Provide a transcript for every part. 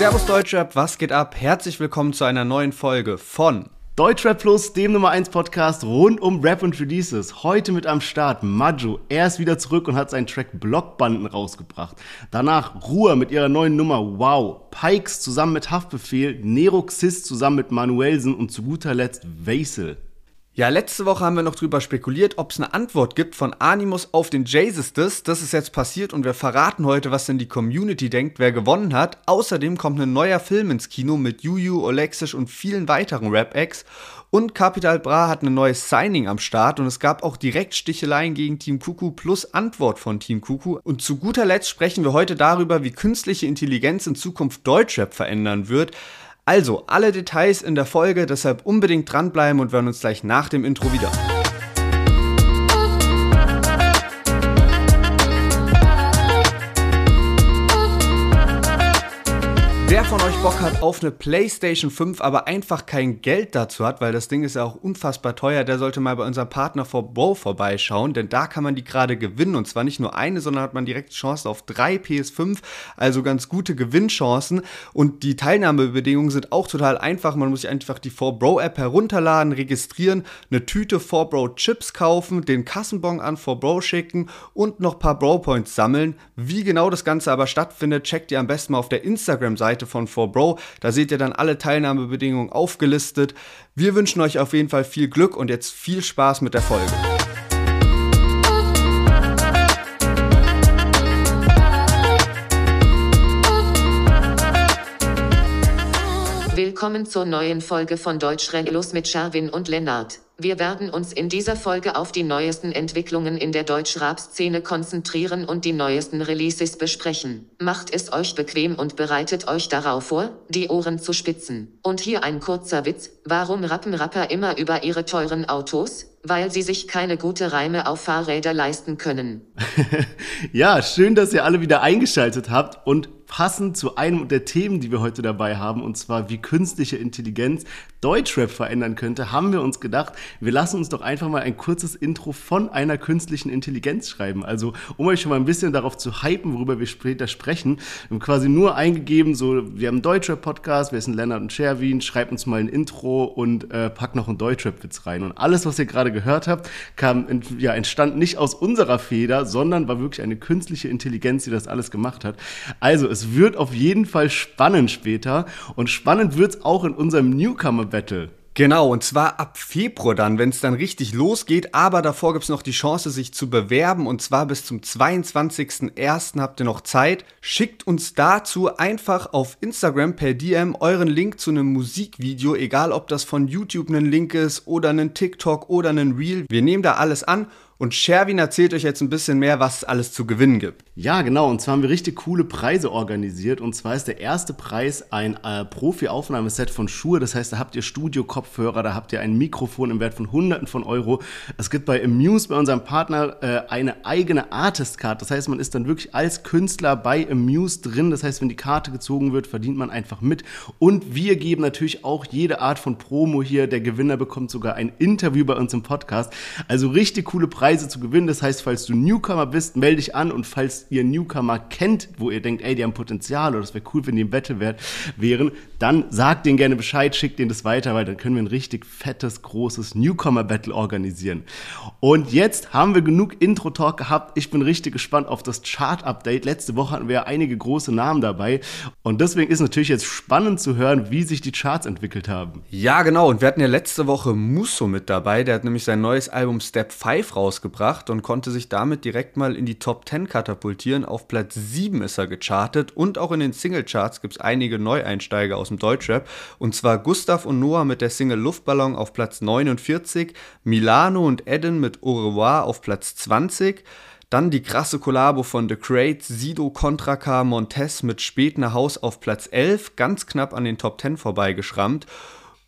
Servus Deutschrap, was geht ab? Herzlich willkommen zu einer neuen Folge von Deutschrap Plus, dem Nummer 1 Podcast rund um Rap und Releases. Heute mit am Start Majo. Er ist wieder zurück und hat seinen Track Blockbanden rausgebracht. Danach Ruhr mit ihrer neuen Nummer Wow. Pikes zusammen mit Haftbefehl, Nero Xis zusammen mit Manuelsen und zu guter Letzt Vaisel. Ja, letzte Woche haben wir noch drüber spekuliert, ob es eine Antwort gibt von Animus auf den Jesus Das ist jetzt passiert und wir verraten heute, was denn die Community denkt, wer gewonnen hat. Außerdem kommt ein neuer Film ins Kino mit Juju, Olexisch und vielen weiteren Rap-Acts. Und Capital Bra hat ein neues Signing am Start und es gab auch direkt Sticheleien gegen Team Kuku plus Antwort von Team Kuku. Und zu guter Letzt sprechen wir heute darüber, wie künstliche Intelligenz in Zukunft Deutschrap verändern wird. Also, alle Details in der Folge, deshalb unbedingt dranbleiben und wir hören uns gleich nach dem Intro wieder. Von euch Bock hat auf eine PlayStation 5, aber einfach kein Geld dazu hat, weil das Ding ist ja auch unfassbar teuer, der sollte mal bei unserem Partner for Bro vorbeischauen, denn da kann man die gerade gewinnen und zwar nicht nur eine, sondern hat man direkt Chancen auf drei PS5, also ganz gute Gewinnchancen und die Teilnahmebedingungen sind auch total einfach. Man muss sich einfach die for Bro App herunterladen, registrieren, eine Tüte for Bro Chips kaufen, den Kassenbon an for Bro schicken und noch ein paar Bro Points sammeln. Wie genau das Ganze aber stattfindet, checkt ihr am besten mal auf der Instagram-Seite Seite von 4Bro. Da seht ihr dann alle Teilnahmebedingungen aufgelistet. Wir wünschen euch auf jeden Fall viel Glück und jetzt viel Spaß mit der Folge. Willkommen zur neuen Folge von Deutsch Los mit Sherwin und Lennart. Wir werden uns in dieser Folge auf die neuesten Entwicklungen in der Deutschrap-Szene konzentrieren und die neuesten Releases besprechen. Macht es euch bequem und bereitet euch darauf vor, die Ohren zu spitzen. Und hier ein kurzer Witz, warum rappen Rapper immer über ihre teuren Autos? Weil sie sich keine gute Reime auf Fahrräder leisten können. ja, schön, dass ihr alle wieder eingeschaltet habt und passend zu einem der Themen, die wir heute dabei haben, und zwar wie künstliche Intelligenz Deutschrap verändern könnte, haben wir uns gedacht, wir lassen uns doch einfach mal ein kurzes Intro von einer künstlichen Intelligenz schreiben. Also, um euch schon mal ein bisschen darauf zu hypen, worüber wir später sprechen, wir haben quasi nur eingegeben, so, wir haben einen Deutschrap-Podcast, wir sind Lennart und Sherwin, schreibt uns mal ein Intro und äh, packt noch einen Deutschrap-Witz rein. Und alles, was ihr gerade gehört habt, kam, ja, entstand nicht aus unserer Feder, sondern war wirklich eine künstliche Intelligenz, die das alles gemacht hat. Also, es wird auf jeden Fall spannend später und spannend wird es auch in unserem Newcomer Battle. Genau, und zwar ab Februar dann, wenn es dann richtig losgeht. Aber davor gibt es noch die Chance, sich zu bewerben. Und zwar bis zum 22.01. habt ihr noch Zeit. Schickt uns dazu einfach auf Instagram per DM euren Link zu einem Musikvideo, egal ob das von YouTube ein Link ist oder ein TikTok oder ein Reel. Wir nehmen da alles an und Sherwin erzählt euch jetzt ein bisschen mehr, was es alles zu gewinnen gibt. Ja, genau. Und zwar haben wir richtig coole Preise organisiert. Und zwar ist der erste Preis ein äh, Profi-Aufnahmeset von Schuhe. Das heißt, da habt ihr Studio-Kopfhörer, da habt ihr ein Mikrofon im Wert von Hunderten von Euro. Es gibt bei Amuse, bei unserem Partner, äh, eine eigene Artist-Card. Das heißt, man ist dann wirklich als Künstler bei Amuse drin. Das heißt, wenn die Karte gezogen wird, verdient man einfach mit. Und wir geben natürlich auch jede Art von Promo hier. Der Gewinner bekommt sogar ein Interview bei uns im Podcast. Also richtig coole Preise. Preise zu gewinnen. Das heißt, falls du Newcomer bist, melde dich an und falls ihr Newcomer kennt, wo ihr denkt, ey, die haben Potenzial oder das wäre cool, wenn die im Battle wären, dann sagt denen gerne Bescheid, schickt denen das weiter, weil dann können wir ein richtig fettes, großes Newcomer-Battle organisieren. Und jetzt haben wir genug Intro-Talk gehabt. Ich bin richtig gespannt auf das Chart-Update. Letzte Woche hatten wir ja einige große Namen dabei. Und deswegen ist natürlich jetzt spannend zu hören, wie sich die Charts entwickelt haben. Ja, genau. Und wir hatten ja letzte Woche Musso mit dabei. Der hat nämlich sein neues Album Step 5 raus rausgebracht und konnte sich damit direkt mal in die Top 10 katapultieren. Auf Platz 7 ist er gechartet und auch in den Singlecharts gibt es einige Neueinsteiger aus dem Deutschrap. Und zwar Gustav und Noah mit der Single Luftballon auf Platz 49, Milano und Eden mit Au revoir auf Platz 20. Dann die krasse Kollabo von The Crate, Sido, Contra K, Montez mit Spät nach Haus auf Platz 11, ganz knapp an den Top 10 vorbeigeschrammt.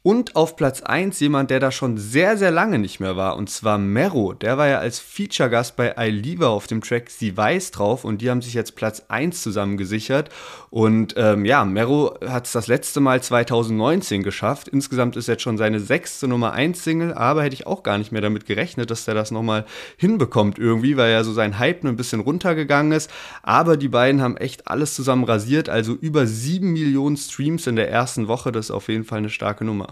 Und auf Platz 1 jemand, der da schon sehr, sehr lange nicht mehr war, und zwar Mero. Der war ja als Feature-Gast bei I Leave auf dem Track Sie Weiß drauf und die haben sich jetzt Platz 1 zusammen gesichert. Und ähm, ja, Mero hat es das letzte Mal 2019 geschafft. Insgesamt ist jetzt schon seine sechste Nummer 1 Single, aber hätte ich auch gar nicht mehr damit gerechnet, dass der das nochmal hinbekommt irgendwie, weil ja so sein Hype nur ein bisschen runtergegangen ist. Aber die beiden haben echt alles zusammen rasiert, also über 7 Millionen Streams in der ersten Woche. Das ist auf jeden Fall eine starke Nummer.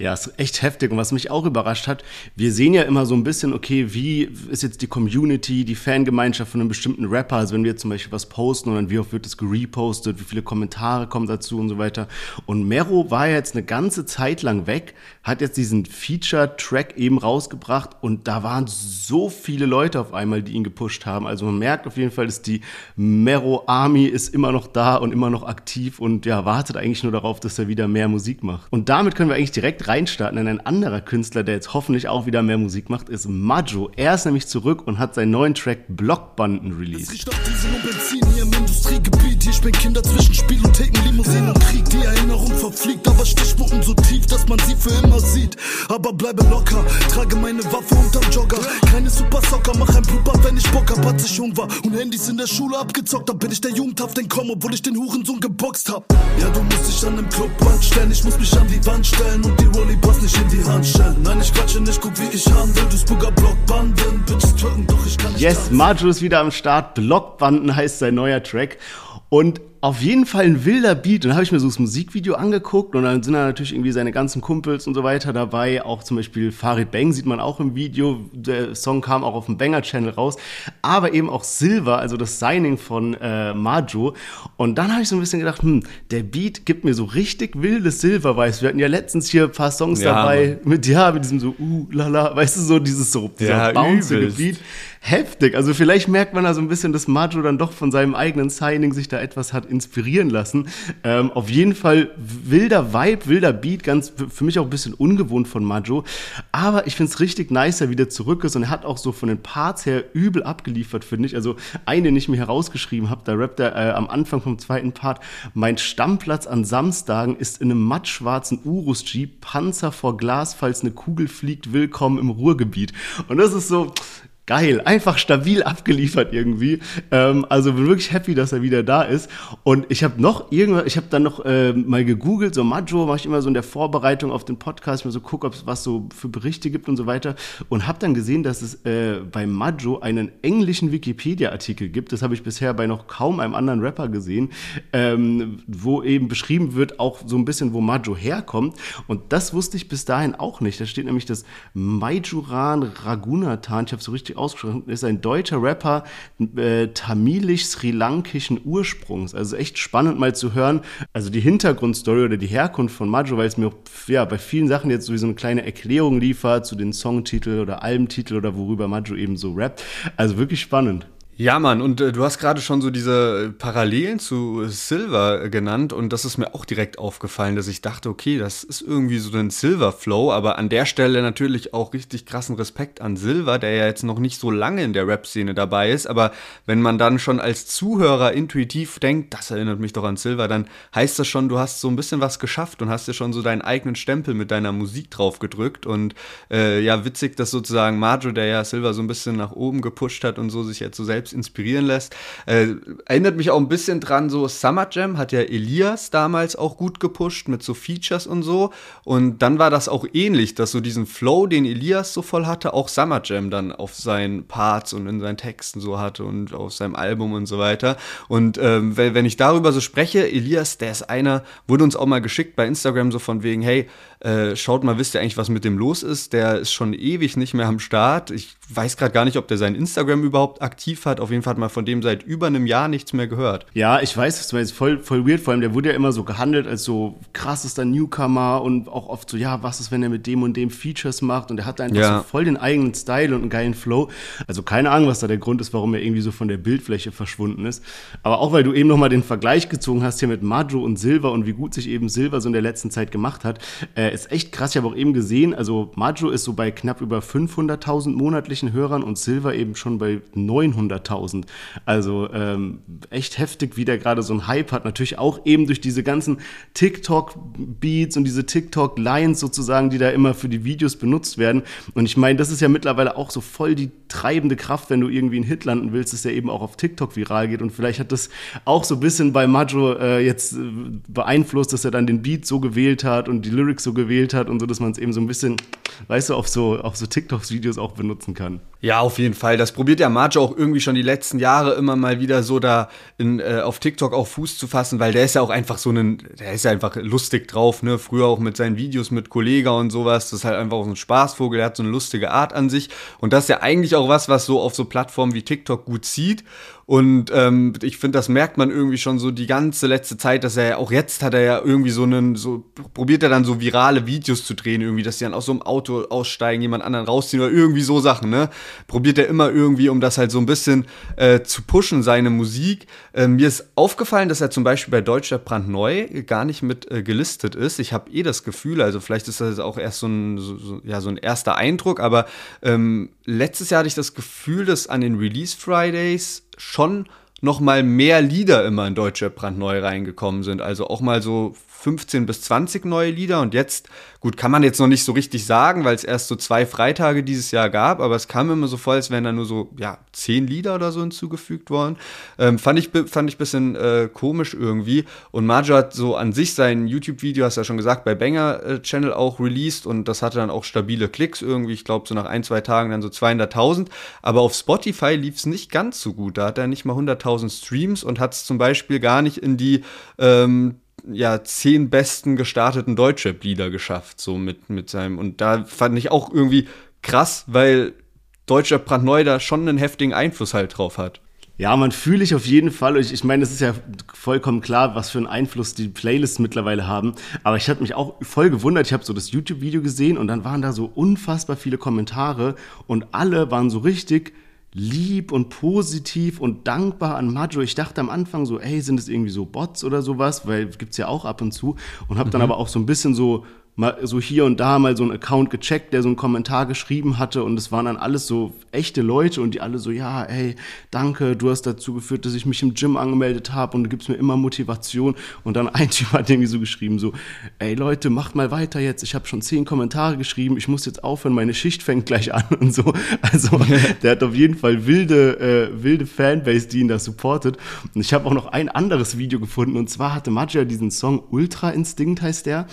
Ja, ist echt heftig. Und was mich auch überrascht hat, wir sehen ja immer so ein bisschen, okay, wie ist jetzt die Community, die Fangemeinschaft von einem bestimmten Rapper? Also wenn wir zum Beispiel was posten und dann wie oft wird es gerepostet, wie viele Kommentare kommen dazu und so weiter. Und Mero war ja jetzt eine ganze Zeit lang weg, hat jetzt diesen Feature-Track eben rausgebracht und da waren so viele Leute auf einmal, die ihn gepusht haben. Also man merkt auf jeden Fall, dass die Mero Army ist immer noch da und immer noch aktiv und ja, wartet eigentlich nur darauf, dass er wieder mehr Musik macht. Und damit können wir eigentlich direkt reinstarten, denn ein anderer Künstler, der jetzt hoffentlich auch wieder mehr Musik macht, ist Majo. Er ist nämlich zurück und hat seinen neuen Track Blockbanden released. Industriegebiet. Hier spielen Kinder zwischen Spiel und Theken, Limousinen und Krieg. Die Erinnerung verfliegt, aber Stichwunden so tief, dass man sie für immer sieht. Aber bleibe locker, trage meine Waffe unterm Jogger. Keine Super Socker, mach ein Blutbad, wenn ich Bock hab, als ich jung war. Und Handys in der Schule abgezockt, da bin ich der Jugendhaft entkommen, obwohl ich den Hurensohn geboxt hab. Ja, du musst dich an dem Clubband stellen, ich muss mich an die Wand stellen und die Rolli Pass nicht in die Hand stellen. Nein, ich quatsche nicht, guck wie ich handel. Du Spooker Blockbanden, Bitches twerken, doch ich kann nicht. Yes, Marjo ist wieder am Start. Blockbanden heißt sein neuer Track. Und auf jeden Fall ein wilder Beat. Und dann habe ich mir so das Musikvideo angeguckt und dann sind da natürlich irgendwie seine ganzen Kumpels und so weiter dabei. Auch zum Beispiel Farid Bang sieht man auch im Video. Der Song kam auch auf dem Banger-Channel raus. Aber eben auch Silver, also das Signing von äh, Majo. Und dann habe ich so ein bisschen gedacht, hm, der Beat gibt mir so richtig wildes Silver, weißt Wir hatten ja letztens hier ein paar Songs ja, dabei Mann. mit, ja, mit diesem so, uh, lala, weißt du, so dieses so, dieser ja, bouncy Beat heftig. Also vielleicht merkt man da so ein bisschen, dass Majo dann doch von seinem eigenen Signing sich da etwas hat inspirieren lassen. Ähm, auf jeden Fall wilder Vibe, wilder Beat, ganz für mich auch ein bisschen ungewohnt von Majo. Aber ich finde es richtig nice, er wieder zurück ist und er hat auch so von den Parts her übel abgeliefert, finde ich. Also einen, den ich mir herausgeschrieben habe, da rappt er äh, am Anfang vom zweiten Part, mein Stammplatz an Samstagen ist in einem mattschwarzen Urus-Jeep, Panzer vor Glas, falls eine Kugel fliegt, willkommen im Ruhrgebiet. Und das ist so, geil, einfach stabil abgeliefert irgendwie. Ähm, also bin wirklich happy, dass er wieder da ist. Und ich habe noch irgendwas, ich habe dann noch äh, mal gegoogelt, so Majo mache ich immer so in der Vorbereitung auf den Podcast, mir so gucke, ob es was so für Berichte gibt und so weiter. Und habe dann gesehen, dass es äh, bei Majo einen englischen Wikipedia-Artikel gibt. Das habe ich bisher bei noch kaum einem anderen Rapper gesehen, ähm, wo eben beschrieben wird, auch so ein bisschen, wo Majo herkommt. Und das wusste ich bis dahin auch nicht. Da steht nämlich das Majuran Ragunathan. Ich habe so richtig ausgesprochen, ist ein deutscher Rapper äh, tamilisch-sri-lankischen Ursprungs. Also echt spannend mal zu hören. Also die Hintergrundstory oder die Herkunft von Majo, weil es mir ja, bei vielen Sachen jetzt sowieso eine kleine Erklärung liefert zu den Songtitel oder Albentitel oder worüber Majo eben so rappt. Also wirklich spannend. Ja, Mann, und äh, du hast gerade schon so diese Parallelen zu Silver genannt und das ist mir auch direkt aufgefallen, dass ich dachte, okay, das ist irgendwie so ein Silver-Flow, aber an der Stelle natürlich auch richtig krassen Respekt an Silver, der ja jetzt noch nicht so lange in der Rap-Szene dabei ist, aber wenn man dann schon als Zuhörer intuitiv denkt, das erinnert mich doch an Silver, dann heißt das schon, du hast so ein bisschen was geschafft und hast dir schon so deinen eigenen Stempel mit deiner Musik drauf gedrückt und äh, ja, witzig, dass sozusagen Majo, der ja Silver so ein bisschen nach oben gepusht hat und so sich jetzt so selbst selbst inspirieren lässt. Äh, erinnert mich auch ein bisschen dran, so Summer Jam hat ja Elias damals auch gut gepusht mit so Features und so. Und dann war das auch ähnlich, dass so diesen Flow, den Elias so voll hatte, auch Summer Jam dann auf seinen Parts und in seinen Texten so hatte und auf seinem Album und so weiter. Und ähm, wenn ich darüber so spreche, Elias, der ist einer, wurde uns auch mal geschickt bei Instagram so von wegen, hey, äh, schaut mal, wisst ihr eigentlich, was mit dem los ist? Der ist schon ewig nicht mehr am Start. Ich weiß gerade gar nicht, ob der sein Instagram überhaupt aktiv hat. Auf jeden Fall hat man von dem seit über einem Jahr nichts mehr gehört. Ja, ich weiß, das war jetzt voll, voll weird. Vor allem, der wurde ja immer so gehandelt als so krassester Newcomer und auch oft so, ja, was ist, wenn er mit dem und dem Features macht? Und er hat einfach ja. so voll den eigenen Style und einen geilen Flow. Also keine Ahnung, was da der Grund ist, warum er irgendwie so von der Bildfläche verschwunden ist. Aber auch, weil du eben nochmal den Vergleich gezogen hast hier mit Majo und Silver und wie gut sich eben Silver so in der letzten Zeit gemacht hat. Äh, äh, ist echt krass. Ich habe auch eben gesehen, also Majo ist so bei knapp über 500.000 monatlichen Hörern und Silver eben schon bei 900.000 100.000. Also ähm, echt heftig, wie der gerade so einen Hype hat. Natürlich auch eben durch diese ganzen TikTok-Beats und diese TikTok-Lines sozusagen, die da immer für die Videos benutzt werden. Und ich meine, das ist ja mittlerweile auch so voll die treibende Kraft, wenn du irgendwie einen Hit landen willst, dass der eben auch auf TikTok viral geht. Und vielleicht hat das auch so ein bisschen bei Majo äh, jetzt äh, beeinflusst, dass er dann den Beat so gewählt hat und die Lyrics so gewählt hat und so, dass man es eben so ein bisschen, weißt du, auf so, auf so TikToks-Videos auch benutzen kann. Ja, auf jeden Fall. Das probiert ja Majo auch irgendwie schon die letzten Jahre immer mal wieder so da in, äh, auf TikTok auch Fuß zu fassen, weil der ist ja auch einfach so ein, der ist ja einfach lustig drauf, ne? Früher auch mit seinen Videos mit Kollega und sowas. Das ist halt einfach auch so ein Spaßvogel, der hat so eine lustige Art an sich. Und das ist ja eigentlich auch was, was so auf so Plattformen wie TikTok gut zieht. Und ähm, ich finde, das merkt man irgendwie schon so die ganze letzte Zeit, dass er ja auch jetzt hat er ja irgendwie so einen, so probiert er dann so virale Videos zu drehen, irgendwie, dass sie dann aus so einem Auto aussteigen, jemand anderen rausziehen oder irgendwie so Sachen, ne? Probiert er immer irgendwie, um das halt so ein bisschen äh, zu pushen, seine Musik. Äh, mir ist aufgefallen, dass er zum Beispiel bei Deutschland brandneu gar nicht mit äh, gelistet ist. Ich habe eh das Gefühl, also vielleicht ist das auch erst so ein, so, so, ja, so ein erster Eindruck, aber ähm, letztes Jahr hatte ich das Gefühl, dass an den Release Fridays schon noch mal mehr Lieder immer in Deutsche brandneu reingekommen sind. Also auch mal so 15 bis 20 neue Lieder. Und jetzt, gut, kann man jetzt noch nicht so richtig sagen, weil es erst so zwei Freitage dieses Jahr gab, aber es kam immer so voll, als wären da nur so, ja, zehn Lieder oder so hinzugefügt worden. Ähm, fand ich, fand ich bisschen äh, komisch irgendwie. Und Majo hat so an sich sein YouTube-Video, hast du ja schon gesagt, bei Banger äh, Channel auch released. Und das hatte dann auch stabile Klicks irgendwie, ich glaube so nach ein, zwei Tagen dann so 200.000, aber auf Spotify lief es nicht ganz so gut, da hat er nicht mal 100.000 Streams und hat es zum Beispiel gar nicht in die ähm, ja, zehn besten gestarteten Deutschrap-Lieder geschafft, so mit, mit seinem. Und da fand ich auch irgendwie krass, weil Deutschrap brandneu da schon einen heftigen Einfluss halt drauf hat. Ja, man fühle ich auf jeden Fall. Ich, ich meine, es ist ja vollkommen klar, was für einen Einfluss die Playlists mittlerweile haben. Aber ich hatte mich auch voll gewundert. Ich habe so das YouTube-Video gesehen und dann waren da so unfassbar viele Kommentare und alle waren so richtig lieb und positiv und dankbar an Majo. Ich dachte am Anfang so, ey, sind es irgendwie so Bots oder sowas, weil gibt's ja auch ab und zu und habe dann mhm. aber auch so ein bisschen so mal so hier und da mal so einen Account gecheckt, der so einen Kommentar geschrieben hatte und es waren dann alles so echte Leute und die alle so, ja, ey, danke, du hast dazu geführt, dass ich mich im Gym angemeldet habe und du gibst mir immer Motivation. Und dann ein Typ hat irgendwie so geschrieben, so, ey Leute, macht mal weiter jetzt, ich habe schon zehn Kommentare geschrieben, ich muss jetzt aufhören, meine Schicht fängt gleich an und so. Also der hat auf jeden Fall wilde, äh, wilde Fanbase, die ihn da supportet. Und ich habe auch noch ein anderes Video gefunden. Und zwar hatte Magia diesen Song Ultra Instinct heißt der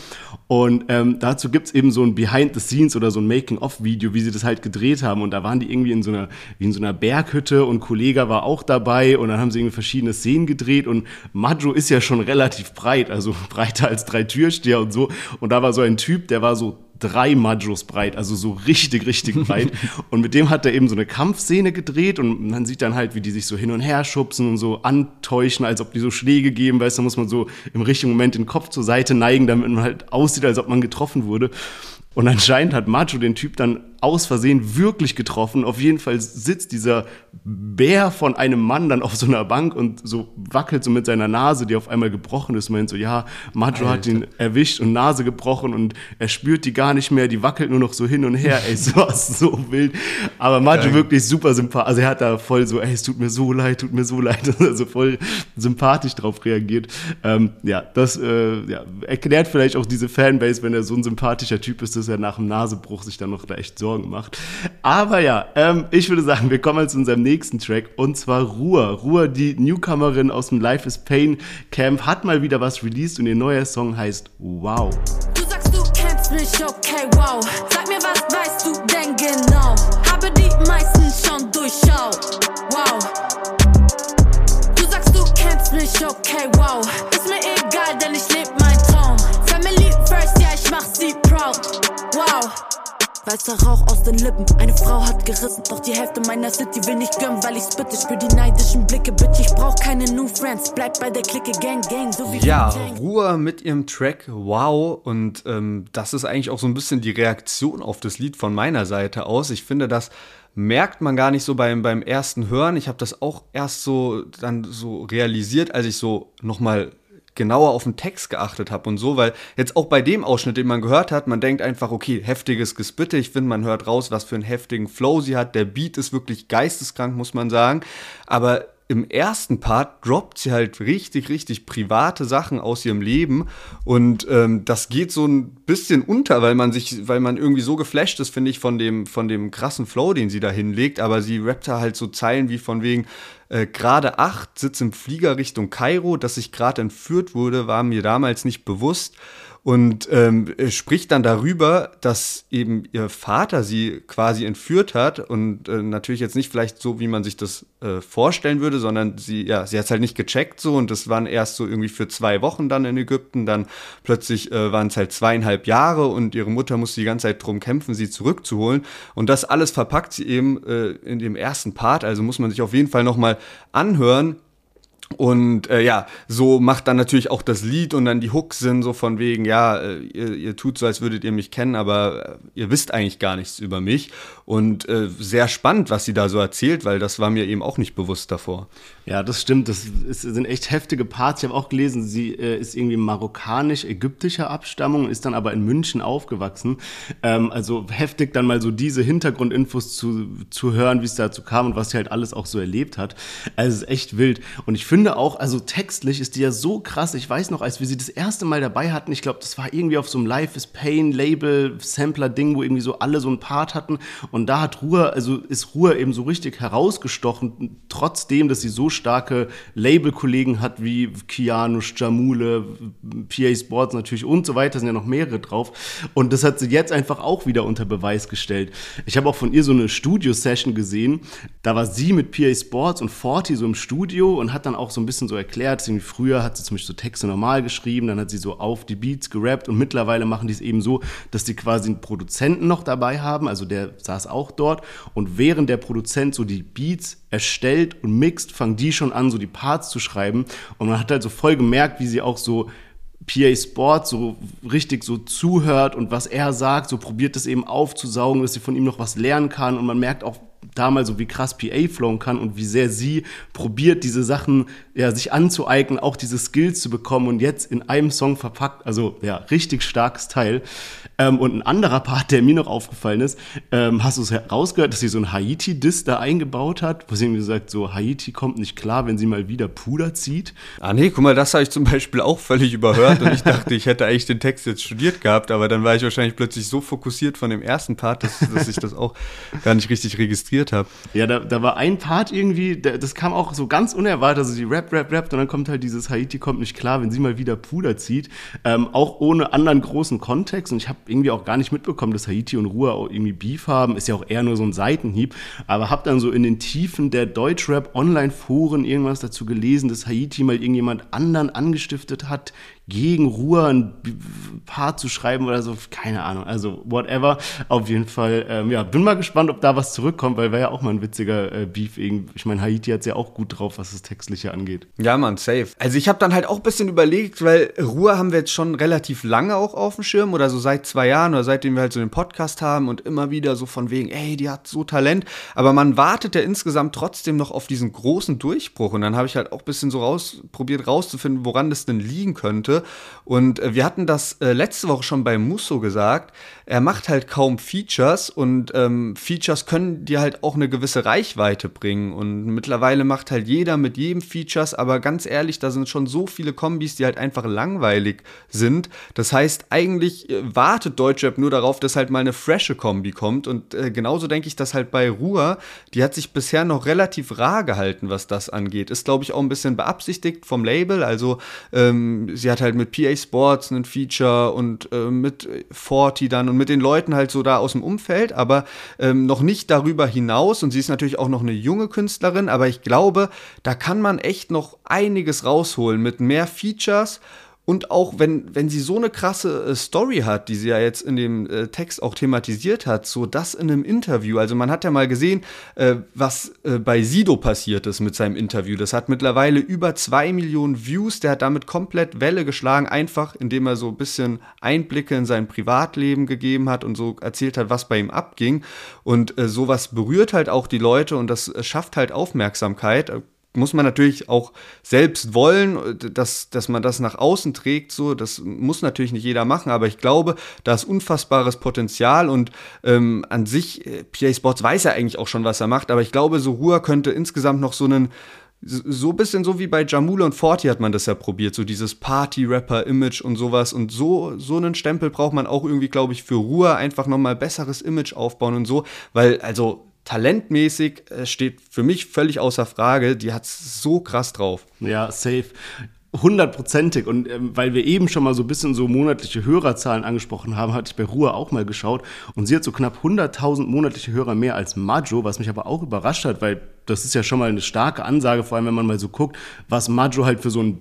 und ähm, dazu gibt's eben so ein Behind the Scenes oder so ein Making-of-Video, wie sie das halt gedreht haben. Und da waren die irgendwie in so einer, wie in so einer Berghütte und Kollega war auch dabei und dann haben sie irgendwie verschiedene Szenen gedreht und Majo ist ja schon relativ breit, also breiter als drei Türsteher und so. Und da war so ein Typ, der war so drei Majos breit, also so richtig, richtig breit. und mit dem hat er eben so eine Kampfszene gedreht und man sieht dann halt, wie die sich so hin und her schubsen und so antäuschen, als ob die so Schläge geben, weißt du, da muss man so im richtigen Moment den Kopf zur Seite neigen, damit man halt aussieht, als ob man getroffen wurde. Und anscheinend hat Macho den Typ dann aus Versehen wirklich getroffen. Auf jeden Fall sitzt dieser Bär von einem Mann dann auf so einer Bank und so wackelt so mit seiner Nase, die auf einmal gebrochen ist. Meint so, ja, Macho hat ihn erwischt und Nase gebrochen und er spürt die gar nicht mehr. Die wackelt nur noch so hin und her. Ey, so was so wild. Aber Macho wirklich super sympathisch. Also er hat da voll so, ey, es tut mir so leid, tut mir so leid. Also voll sympathisch drauf reagiert. Ähm, ja, das äh, ja, erklärt vielleicht auch diese Fanbase, wenn er so ein sympathischer Typ ist, dass er nach dem Nasebruch sich dann noch da echt so Sorgen macht. Aber ja, ähm, ich würde sagen, wir kommen zu unserem nächsten Track und zwar Ruhr. Ruhr, die Newcomerin aus dem Life is Pain Camp, hat mal wieder was released und ihr neuer Song heißt Wow. Du sagst, du kennst mich, okay, wow. Sag mir, was weißt du denn genau? Habe die meisten schon durchschaut. Wow. Du sagst, du kennst mich, okay, wow. Ist mir egal, denn ich lebe mein Traum. Family first, ja, ich mach sie proud. Wow. Weißer Rauch aus den Lippen, eine Frau hat gerissen. Doch die Hälfte meiner City will nicht gönnen, weil ich's bitte spür die neidischen Blicke. Bitch, ich brauch keine New Friends, bleib bei der Clique Gang Gang, so wie Ja, Ruhe mit ihrem Track Wow. Und ähm, das ist eigentlich auch so ein bisschen die Reaktion auf das Lied von meiner Seite aus. Ich finde, das merkt man gar nicht so beim, beim ersten Hören. Ich habe das auch erst so dann so realisiert, als ich so nochmal genauer auf den Text geachtet habe und so, weil jetzt auch bei dem Ausschnitt, den man gehört hat, man denkt einfach, okay, heftiges Gespitte. Ich finde, man hört raus, was für einen heftigen Flow sie hat. Der Beat ist wirklich geisteskrank, muss man sagen. Aber im ersten Part droppt sie halt richtig, richtig private Sachen aus ihrem Leben und ähm, das geht so ein bisschen unter, weil man sich, weil man irgendwie so geflasht ist, finde ich, von dem, von dem krassen Flow, den sie da hinlegt, aber sie rappt da halt so Zeilen wie von wegen, äh, gerade acht, sitzt im Flieger Richtung Kairo, dass ich gerade entführt wurde, war mir damals nicht bewusst und ähm, spricht dann darüber, dass eben ihr Vater sie quasi entführt hat und äh, natürlich jetzt nicht vielleicht so, wie man sich das äh, vorstellen würde, sondern sie, ja, sie hat es halt nicht gecheckt so und das waren erst so irgendwie für zwei Wochen dann in Ägypten, dann plötzlich äh, waren es halt zweieinhalb Jahre und ihre Mutter musste die ganze Zeit drum kämpfen, sie zurückzuholen. Und das alles verpackt sie eben äh, in dem ersten Part, also muss man sich auf jeden Fall nochmal anhören und äh, ja, so macht dann natürlich auch das Lied und dann die Hooks sind so von wegen, ja, äh, ihr, ihr tut so, als würdet ihr mich kennen, aber äh, ihr wisst eigentlich gar nichts über mich. Und äh, sehr spannend, was sie da so erzählt, weil das war mir eben auch nicht bewusst davor. Ja, das stimmt. Das ist, sind echt heftige Parts. Ich habe auch gelesen, sie ist irgendwie marokkanisch-ägyptischer Abstammung, ist dann aber in München aufgewachsen. Ähm, also heftig dann mal so diese Hintergrundinfos zu, zu hören, wie es dazu kam und was sie halt alles auch so erlebt hat. Also es ist echt wild. Und ich finde auch, also textlich ist die ja so krass. Ich weiß noch, als wir sie das erste Mal dabei hatten, ich glaube, das war irgendwie auf so einem Life is Pain Label Sampler Ding, wo irgendwie so alle so ein Part hatten. Und da hat Ruhr, also ist Ruhr eben so richtig herausgestochen, trotzdem, dass sie so starke Label-Kollegen hat wie Kianush, Jamule, PA Sports natürlich und so weiter, sind ja noch mehrere drauf. Und das hat sie jetzt einfach auch wieder unter Beweis gestellt. Ich habe auch von ihr so eine Studio-Session gesehen. Da war sie mit PA Sports und Forti so im Studio und hat dann auch so ein bisschen so erklärt, irgendwie früher hat sie zum Beispiel so Texte normal geschrieben, dann hat sie so auf die Beats gerappt und mittlerweile machen die es eben so, dass die quasi einen Produzenten noch dabei haben, also der saß auch dort und während der Produzent so die Beats erstellt und mixt, fangen die schon an, so die Parts zu schreiben. Und man hat halt so voll gemerkt, wie sie auch so PA Sport so richtig so zuhört und was er sagt, so probiert es eben aufzusaugen, dass sie von ihm noch was lernen kann. Und man merkt auch damals so, wie krass PA flowen kann und wie sehr sie probiert, diese Sachen ja, sich anzueignen, auch diese Skills zu bekommen und jetzt in einem Song verpackt. Also ja, richtig starkes Teil. Ähm, und ein anderer Part, der mir noch aufgefallen ist, ähm, hast du es herausgehört, dass sie so ein Haiti-Diss da eingebaut hat, wo sie irgendwie sagt, so Haiti kommt nicht klar, wenn sie mal wieder Puder zieht. Ah nee, guck mal, das habe ich zum Beispiel auch völlig überhört und ich dachte, ich hätte eigentlich den Text jetzt studiert gehabt, aber dann war ich wahrscheinlich plötzlich so fokussiert von dem ersten Part, dass, dass ich das auch gar nicht richtig registriert habe. Ja, da, da war ein Part irgendwie, das kam auch so ganz unerwartet, also die Rap, Rap, Rap und dann kommt halt dieses Haiti kommt nicht klar, wenn sie mal wieder Puder zieht, ähm, auch ohne anderen großen Kontext und ich habe irgendwie auch gar nicht mitbekommen, dass Haiti und Ruhr auch irgendwie Beef haben. Ist ja auch eher nur so ein Seitenhieb. Aber hab dann so in den Tiefen der Deutschrap-Online-Foren irgendwas dazu gelesen, dass Haiti mal irgendjemand anderen angestiftet hat, gegen Ruhr ein Paar zu schreiben oder so, keine Ahnung, also whatever. Auf jeden Fall, ähm, ja, bin mal gespannt, ob da was zurückkommt, weil wäre ja auch mal ein witziger äh, Beef. Ich meine, Haiti hat es ja auch gut drauf, was das Textliche angeht. Ja, man, safe. Also ich habe dann halt auch ein bisschen überlegt, weil Ruhr haben wir jetzt schon relativ lange auch auf dem Schirm oder so seit zwei Jahren oder seitdem wir halt so den Podcast haben und immer wieder so von wegen, ey, die hat so Talent. Aber man wartet ja insgesamt trotzdem noch auf diesen großen Durchbruch. Und dann habe ich halt auch ein bisschen so raus, probiert rauszufinden, woran das denn liegen könnte. Und äh, wir hatten das äh, letzte Woche schon bei Musso gesagt. Er macht halt kaum Features und ähm, Features können dir halt auch eine gewisse Reichweite bringen. Und mittlerweile macht halt jeder mit jedem Features, aber ganz ehrlich, da sind schon so viele Kombis, die halt einfach langweilig sind. Das heißt, eigentlich äh, wartet Deutschrap nur darauf, dass halt mal eine frische Kombi kommt. Und äh, genauso denke ich das halt bei Ruhr. Die hat sich bisher noch relativ rar gehalten, was das angeht. Ist, glaube ich, auch ein bisschen beabsichtigt vom Label. Also ähm, sie hat halt mit PA Sports ein Feature und äh, mit Forti dann und mit den Leuten halt so da aus dem Umfeld, aber ähm, noch nicht darüber hinaus. Und sie ist natürlich auch noch eine junge Künstlerin, aber ich glaube, da kann man echt noch einiges rausholen mit mehr Features und auch wenn, wenn sie so eine krasse äh, Story hat, die sie ja jetzt in dem äh, Text auch thematisiert hat, so das in einem Interview. Also man hat ja mal gesehen, äh, was bei Sido passiert ist mit seinem Interview. Das hat mittlerweile über zwei Millionen Views. Der hat damit komplett Welle geschlagen, einfach indem er so ein bisschen Einblicke in sein Privatleben gegeben hat und so erzählt hat, was bei ihm abging. Und sowas berührt halt auch die Leute und das schafft halt Aufmerksamkeit muss man natürlich auch selbst wollen, dass, dass man das nach außen trägt. So, das muss natürlich nicht jeder machen, aber ich glaube, da ist unfassbares Potenzial und ähm, an sich, äh, PA Sports weiß ja eigentlich auch schon, was er macht, aber ich glaube, so Ruhr könnte insgesamt noch so einen so ein bisschen so wie bei Jamule und Forti hat man das ja probiert, so dieses Party-Rapper-Image und sowas. Und so, so einen Stempel braucht man auch irgendwie, glaube ich, für Ruhe einfach nochmal besseres Image aufbauen und so, weil, also talentmäßig äh, steht für mich völlig außer Frage. Die hat so krass drauf. Ja, safe hundertprozentig. Und ähm, weil wir eben schon mal so ein bisschen so monatliche Hörerzahlen angesprochen haben, hatte ich bei Ruhe auch mal geschaut. Und sie hat so knapp 100.000 monatliche Hörer mehr als Majo, was mich aber auch überrascht hat, weil das ist ja schon mal eine starke Ansage, vor allem wenn man mal so guckt, was Majo halt für so ein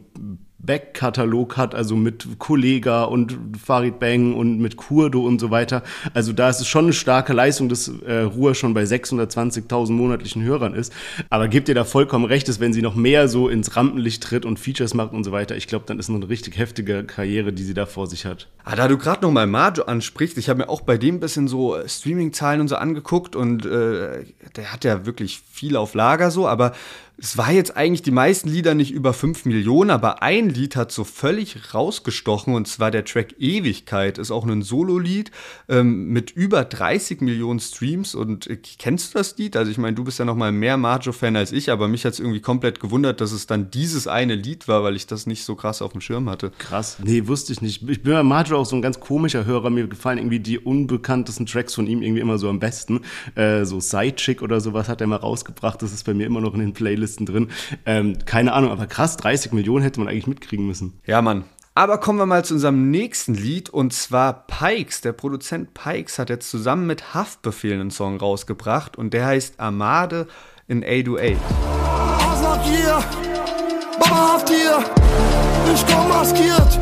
Backkatalog hat, also mit Kollega und Farid Bang und mit Kurdo und so weiter. Also da ist es schon eine starke Leistung, dass äh, Ruhr schon bei 620.000 monatlichen Hörern ist. Aber gebt ihr da vollkommen recht, dass wenn sie noch mehr so ins Rampenlicht tritt und Features macht und so weiter, ich glaube, dann ist noch eine richtig heftige Karriere, die sie da vor sich hat. Ah, da du gerade noch mal Majo ansprichst, ich habe mir auch bei dem ein bisschen so äh, Streaming-Zahlen und so angeguckt und äh, der hat ja wirklich viel auf Lager so, aber es war jetzt eigentlich die meisten Lieder nicht über 5 Millionen, aber ein Lied hat so völlig rausgestochen und zwar der Track Ewigkeit. Ist auch ein Solo-Lied ähm, mit über 30 Millionen Streams. Und äh, kennst du das Lied? Also, ich meine, du bist ja noch mal mehr Majo-Fan als ich, aber mich hat es irgendwie komplett gewundert, dass es dann dieses eine Lied war, weil ich das nicht so krass auf dem Schirm hatte. Krass. Nee, wusste ich nicht. Ich bin bei Majo auch so ein ganz komischer Hörer. Mir gefallen irgendwie die unbekanntesten Tracks von ihm irgendwie immer so am besten. Äh, so Sidechick oder sowas hat er mal rausgebracht. Das ist bei mir immer noch in den Playlists Listen drin. Ähm, keine Ahnung, aber krass, 30 Millionen hätte man eigentlich mitkriegen müssen. Ja, Mann. Aber kommen wir mal zu unserem nächsten Lied und zwar Pikes. Der Produzent Pikes hat jetzt zusammen mit Haftbefehl einen Song rausgebracht und der heißt Amade in 808. Asad hier, Baba Haft hier, ich komm maskiert,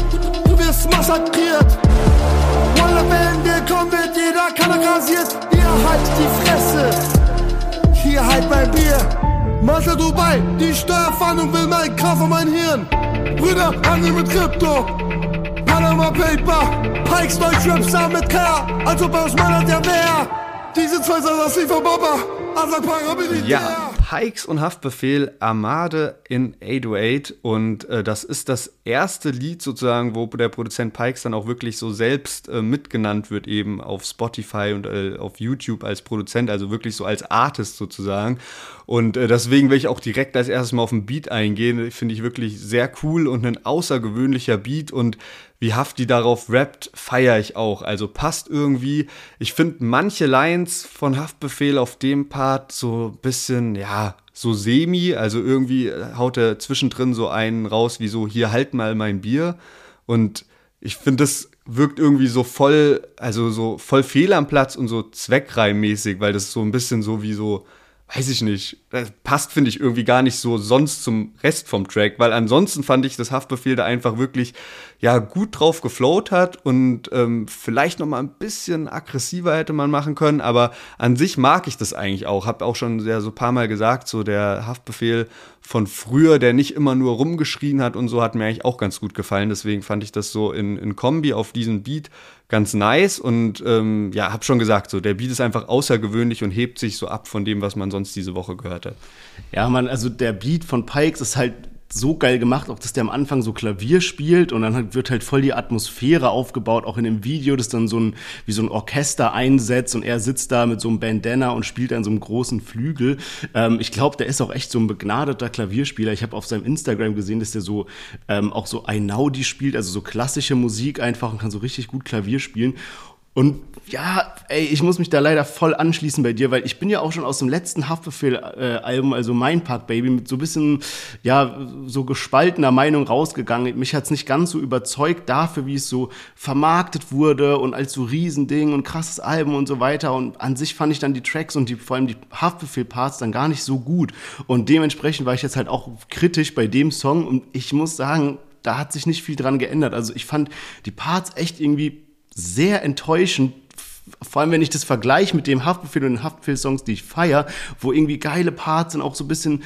du wirst massakriert. Walla, wenn wir kommen, wird jeder Kanne rasiert. Ihr halt die Fresse, hier halt mein Bier. Mascha Dubai, die Steuerfahndung will mein Kraft und mein Hirn. Brüder, Handel mit Krypto. Panama Paper, Pikes Deutschrap mit K, als ob er aus meiner der wär. Diese zwei sind das von Baba, Paramilitär. Ja, Pikes und Haftbefehl Armade in 808 und äh, das ist das erste Lied sozusagen, wo der Produzent Pikes dann auch wirklich so selbst äh, mitgenannt wird, eben auf Spotify und äh, auf YouTube als Produzent, also wirklich so als Artist sozusagen. Und äh, deswegen will ich auch direkt als erstes mal auf den Beat eingehen. Finde ich wirklich sehr cool und ein außergewöhnlicher Beat und wie Hafti darauf rappt, feiere ich auch. Also passt irgendwie. Ich finde manche Lines von Haftbefehl auf dem Part so ein bisschen, ja, so semi. Also irgendwie haut er zwischendrin so einen raus, wie so, hier halt mal mein Bier. Und ich finde, das wirkt irgendwie so voll, also so voll fehl am Platz und so zweckreimmäßig, weil das so ein bisschen so wie so weiß ich nicht, das passt, finde ich, irgendwie gar nicht so sonst zum Rest vom Track, weil ansonsten fand ich, dass Haftbefehl da einfach wirklich, ja, gut drauf geflowt hat und ähm, vielleicht noch mal ein bisschen aggressiver hätte man machen können, aber an sich mag ich das eigentlich auch. Hab auch schon sehr so ein paar Mal gesagt, so der Haftbefehl von früher, der nicht immer nur rumgeschrien hat und so, hat mir eigentlich auch ganz gut gefallen. Deswegen fand ich das so in, in Kombi auf diesen Beat ganz nice und ähm, ja, hab schon gesagt, so der Beat ist einfach außergewöhnlich und hebt sich so ab von dem, was man sonst diese Woche gehört hat. Ja, man, also der Beat von Pikes ist halt so geil gemacht, auch dass der am Anfang so Klavier spielt und dann wird halt voll die Atmosphäre aufgebaut, auch in dem Video, das dann so ein, wie so ein Orchester einsetzt und er sitzt da mit so einem Bandana und spielt an so einem großen Flügel. Ähm, ich glaube, der ist auch echt so ein begnadeter Klavierspieler. Ich habe auf seinem Instagram gesehen, dass der so ähm, auch so Einaudi spielt, also so klassische Musik einfach und kann so richtig gut Klavier spielen. Und ja, ey, ich muss mich da leider voll anschließen bei dir, weil ich bin ja auch schon aus dem letzten Haftbefehl-Album, also Mein Park Baby, mit so bisschen, ja, so gespaltener Meinung rausgegangen. Mich hat's nicht ganz so überzeugt dafür, wie es so vermarktet wurde und als so Riesending und krasses Album und so weiter. Und an sich fand ich dann die Tracks und die, vor allem die Haftbefehl-Parts dann gar nicht so gut. Und dementsprechend war ich jetzt halt auch kritisch bei dem Song und ich muss sagen, da hat sich nicht viel dran geändert. Also ich fand die Parts echt irgendwie sehr enttäuschend, vor allem wenn ich das vergleiche mit dem Haftbefehl und den Haftbefehl-Songs, die ich feiere, wo irgendwie geile Parts sind, auch so ein bisschen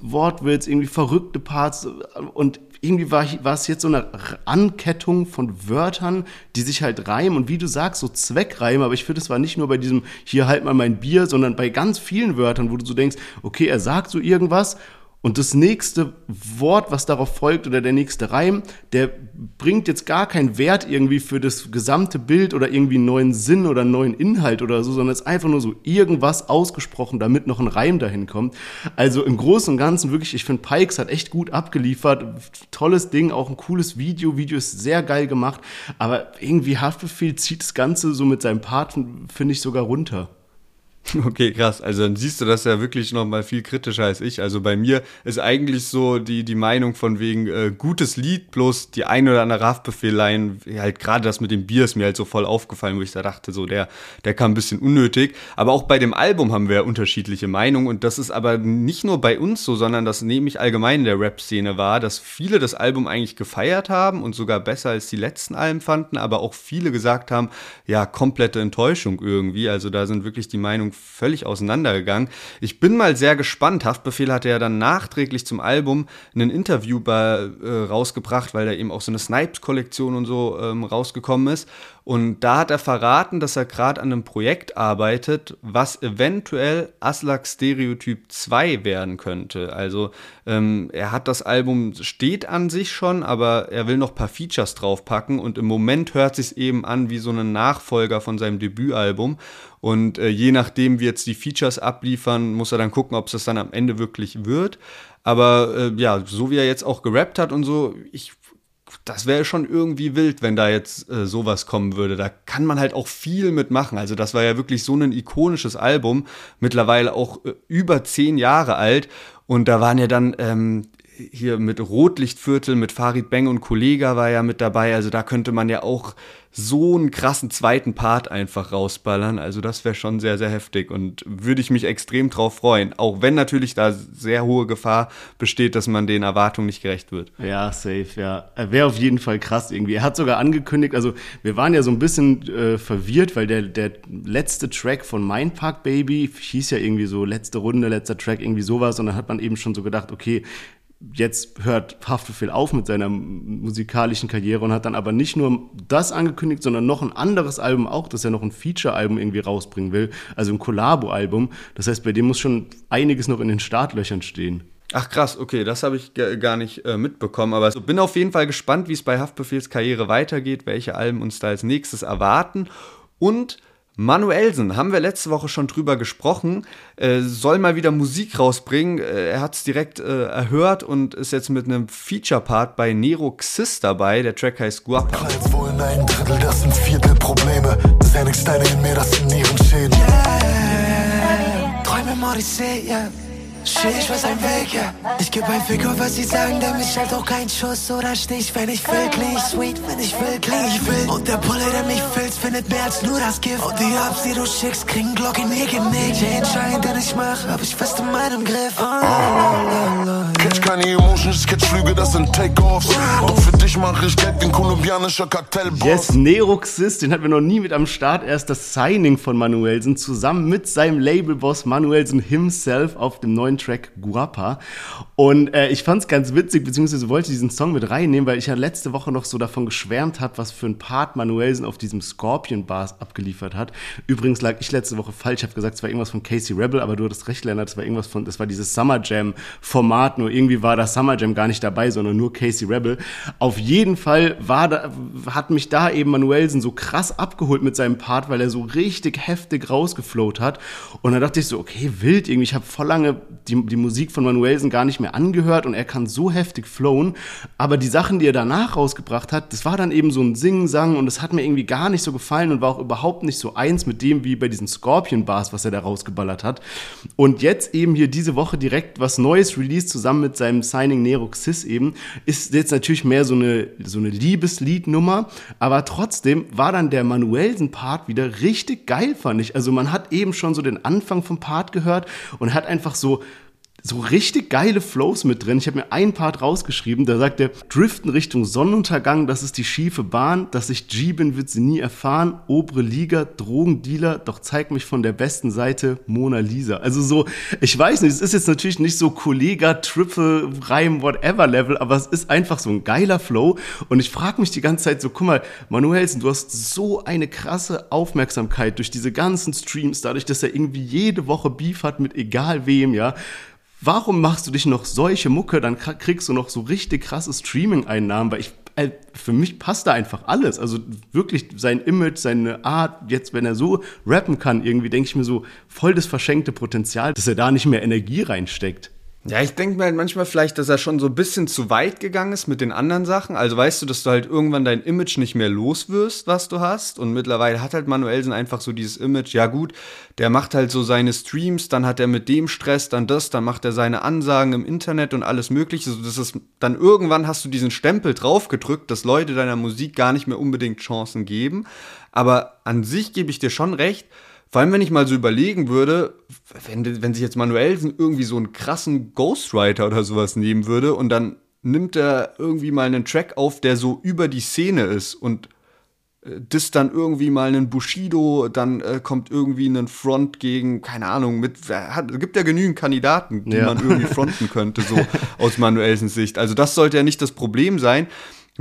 Wortwitz, irgendwie verrückte Parts und irgendwie war, war es jetzt so eine Ankettung von Wörtern, die sich halt reimen und wie du sagst, so Zweckreimen, aber ich finde, es war nicht nur bei diesem hier halt mal mein Bier, sondern bei ganz vielen Wörtern, wo du so denkst, okay, er sagt so irgendwas Und das nächste Wort, was darauf folgt, oder der nächste Reim, der bringt jetzt gar keinen Wert irgendwie für das gesamte Bild oder irgendwie einen neuen Sinn oder einen neuen Inhalt oder so, sondern es ist einfach nur so irgendwas ausgesprochen, damit noch ein Reim dahin kommt. Also im Großen und Ganzen wirklich, ich finde, Pikes hat echt gut abgeliefert. Tolles Ding, auch ein cooles Video. Video ist sehr geil gemacht. Aber irgendwie Haftbefehl zieht das Ganze so mit seinem Part, finde ich, sogar runter. Okay, krass. Also dann siehst du das ja wirklich noch mal viel kritischer als ich. Also bei mir ist eigentlich so die, die Meinung von wegen äh, gutes Lied, bloß die ein oder andere Haftbefehl-Line, halt gerade das mit dem Bier ist mir halt so voll aufgefallen, wo ich da dachte, so der, der kam ein bisschen unnötig. Aber auch bei dem Album haben wir unterschiedliche Meinungen und das ist aber nicht nur bei uns so, sondern das nehme ich allgemein in der Rap-Szene wahr, dass viele das Album eigentlich gefeiert haben und sogar besser als die letzten Alben fanden, aber auch viele gesagt haben, ja, komplette Enttäuschung irgendwie. Also da sind wirklich die Meinungen völlig auseinandergegangen. Ich bin mal sehr gespannt. Haftbefehl hatte ja dann nachträglich zum Album ein Interview bei, äh, rausgebracht, weil da eben auch so eine Snipes-Kollektion und so ähm, rausgekommen ist. Und da hat er verraten, dass er gerade an einem Projekt arbeitet, was eventuell Aslak Stereotyp 2 werden könnte. Also ähm, er hat das Album, steht an sich schon, aber er will noch ein paar Features draufpacken und im Moment hört sich eben an wie so ein Nachfolger von seinem Debütalbum. Und äh, je nachdem, wie jetzt die Features abliefern, muss er dann gucken, ob es das dann am Ende wirklich wird. Aber äh, ja, so wie er jetzt auch gerappt hat und so, ich das wäre schon irgendwie wild, wenn da jetzt äh, sowas kommen würde. Da kann man halt auch viel mitmachen. Also das war ja wirklich so ein ikonisches Album, mittlerweile auch äh, über zehn Jahre alt. Und da waren ja dann ähm, hier mit Rotlichtviertel, mit Farid Beng und Kollega war ja mit dabei. Also da könnte man ja auch so einen krassen zweiten Part einfach rausballern. Also das wäre schon sehr, sehr heftig und würde ich mich extrem drauf freuen. Auch wenn natürlich da sehr hohe Gefahr besteht, dass man den Erwartungen nicht gerecht wird. Ja, safe, ja. Wäre auf jeden Fall krass irgendwie. Er hat sogar angekündigt, also wir waren ja so ein bisschen äh, verwirrt, weil der, der letzte Track von Mindpark Baby hieß ja irgendwie so letzte Runde, letzter Track, irgendwie sowas. Und dann hat man eben schon so gedacht, okay, jetzt hört Haftbefehl auf mit seiner musikalischen Karriere und hat dann aber nicht nur das angekündigt, sondern noch ein anderes Album auch, dass er noch ein Feature-Album irgendwie rausbringen will, also ein Collabo-Album. Das heißt, bei dem muss schon einiges noch in den Startlöchern stehen. Ach krass, okay, das habe ich gar nicht äh, mitbekommen, aber so bin auf jeden Fall gespannt, wie es bei Haftbefehls Karriere weitergeht, welche Alben uns da als nächstes erwarten und Manuelsen, haben wir letzte Woche schon drüber gesprochen, äh, soll mal wieder Musik rausbringen. Äh, er hat es direkt äh, erhört und ist jetzt mit einem Feature-Part bei Nero Xis dabei. Der Track heißt Guapa. Kleid wohl in ein Drittel, das sind Viertel Probleme. Das ist ja Steine in mir, das sind Nierenschäden. Yeah. Träume Morrissey, yeah. Shit, ich weiß ein Weg, ja. Ich geb ein Fick auf, was sie sagen, denn mich halt auch kein Schuss oder Stich, wenn ich will, kling ich sweet, wenn ich will, kling ich will. Und der Pulle, der mich filzt, findet mehr als nur das Gift. Und die Ups, die du schickst, kriegen Glock in ihr Genick. Je Entscheidung, den ich mach, hab ich fest in meinem Griff. Oh, oh, oh, Catch keine Emotions, catch Flüge, das sind Takeoffs. Doch für dich mach ich Geld, den kolumbianischer Kartellboss. Yes, Neroxis, den hatten wir noch nie mit am Start. Erst das Signing von Manuelsen zusammen mit seinem Labelboss Manuelsen himself auf dem neuen neuen Track Guapa. Und äh, ich fand es ganz witzig, beziehungsweise wollte diesen Song mit reinnehmen, weil ich ja letzte Woche noch so davon geschwärmt habe, was für ein Part Manuelsen auf diesem Scorpion Bars abgeliefert hat. Übrigens lag ich letzte Woche falsch, ich habe gesagt, es war irgendwas von Casey Rebel, aber du hattest recht, Lennart, es war irgendwas von, das war dieses Summer Jam Format, nur irgendwie war das Summer Jam gar nicht dabei, sondern nur Casey Rebel. Auf jeden Fall war da, hat mich da eben Manuelsen so krass abgeholt mit seinem Part, weil er so richtig heftig rausgeflowt hat. Und da dachte ich so, okay, wild irgendwie, ich habe voll lange die, die Musik von Manuelsen gar nicht mehr angehört und er kann so heftig flowen. Aber die Sachen, die er danach rausgebracht hat, das war dann eben so ein Singen-Sang und das hat mir irgendwie gar nicht so gefallen und war auch überhaupt nicht so eins mit dem wie bei diesen Scorpion-Bars, was er da rausgeballert hat. Und jetzt eben hier diese Woche direkt was Neues released, zusammen mit seinem Signing Nero Xis eben, ist jetzt natürlich mehr so eine, so eine Liebesliednummer, aber trotzdem war dann der Manuelsen-Part wieder richtig geil, fand ich. Also man hat eben schon so den Anfang vom Part gehört und hat einfach so so richtig geile Flows mit drin. Ich habe mir einen Part rausgeschrieben, da sagt er, Driften Richtung Sonnenuntergang, das ist die schiefe Bahn, dass ich G bin, wird sie nie erfahren, obere Liga, Drogendealer, doch zeig mich von der besten Seite, Mona Lisa. Also so, ich weiß nicht, es ist jetzt natürlich nicht so Kollega, Triple, Reim, whatever Level, aber es ist einfach so ein geiler Flow und ich frage mich die ganze Zeit so, guck mal, Manuelsen, du hast so eine krasse Aufmerksamkeit durch diese ganzen Streams, dadurch, dass er irgendwie jede Woche Beef hat mit egal wem, ja warum machst du dich noch solche Mucke, dann kriegst du noch so richtig krasse Streaming-Einnahmen, weil ich, äh, für mich passt da einfach alles. Also wirklich sein Image, seine Art, jetzt wenn er so rappen kann, irgendwie denke ich mir so, voll das verschenkte Potenzial, dass er da nicht mehr Energie reinsteckt. Ja, ich denke mir halt manchmal vielleicht, dass er schon so ein bisschen zu weit gegangen ist mit den anderen Sachen. Also weißt du, dass du halt irgendwann dein Image nicht mehr los wirst, was du hast. Und mittlerweile hat halt Manuelsen einfach so dieses Image, ja gut, der macht halt so seine Streams, dann hat er mit dem Stress, dann das, dann macht er seine Ansagen im Internet und alles mögliche. So, das ist, dann irgendwann hast du diesen Stempel draufgedrückt, dass Leute deiner Musik gar nicht mehr unbedingt Chancen geben. Aber an sich gebe ich dir schon recht, vor allem, wenn ich mal so überlegen würde, wenn, wenn sich jetzt Manuelsen irgendwie so einen krassen Ghostwriter oder sowas nehmen würde und dann nimmt er irgendwie mal einen Track auf, der so über die Szene ist und äh, das dann irgendwie mal einen Bushido, dann äh, kommt irgendwie ein Front gegen, keine Ahnung, mit, hat, gibt ja genügend Kandidaten, die ja. man irgendwie fronten könnte, so aus Manuelsens Sicht. Also das sollte ja nicht das Problem sein.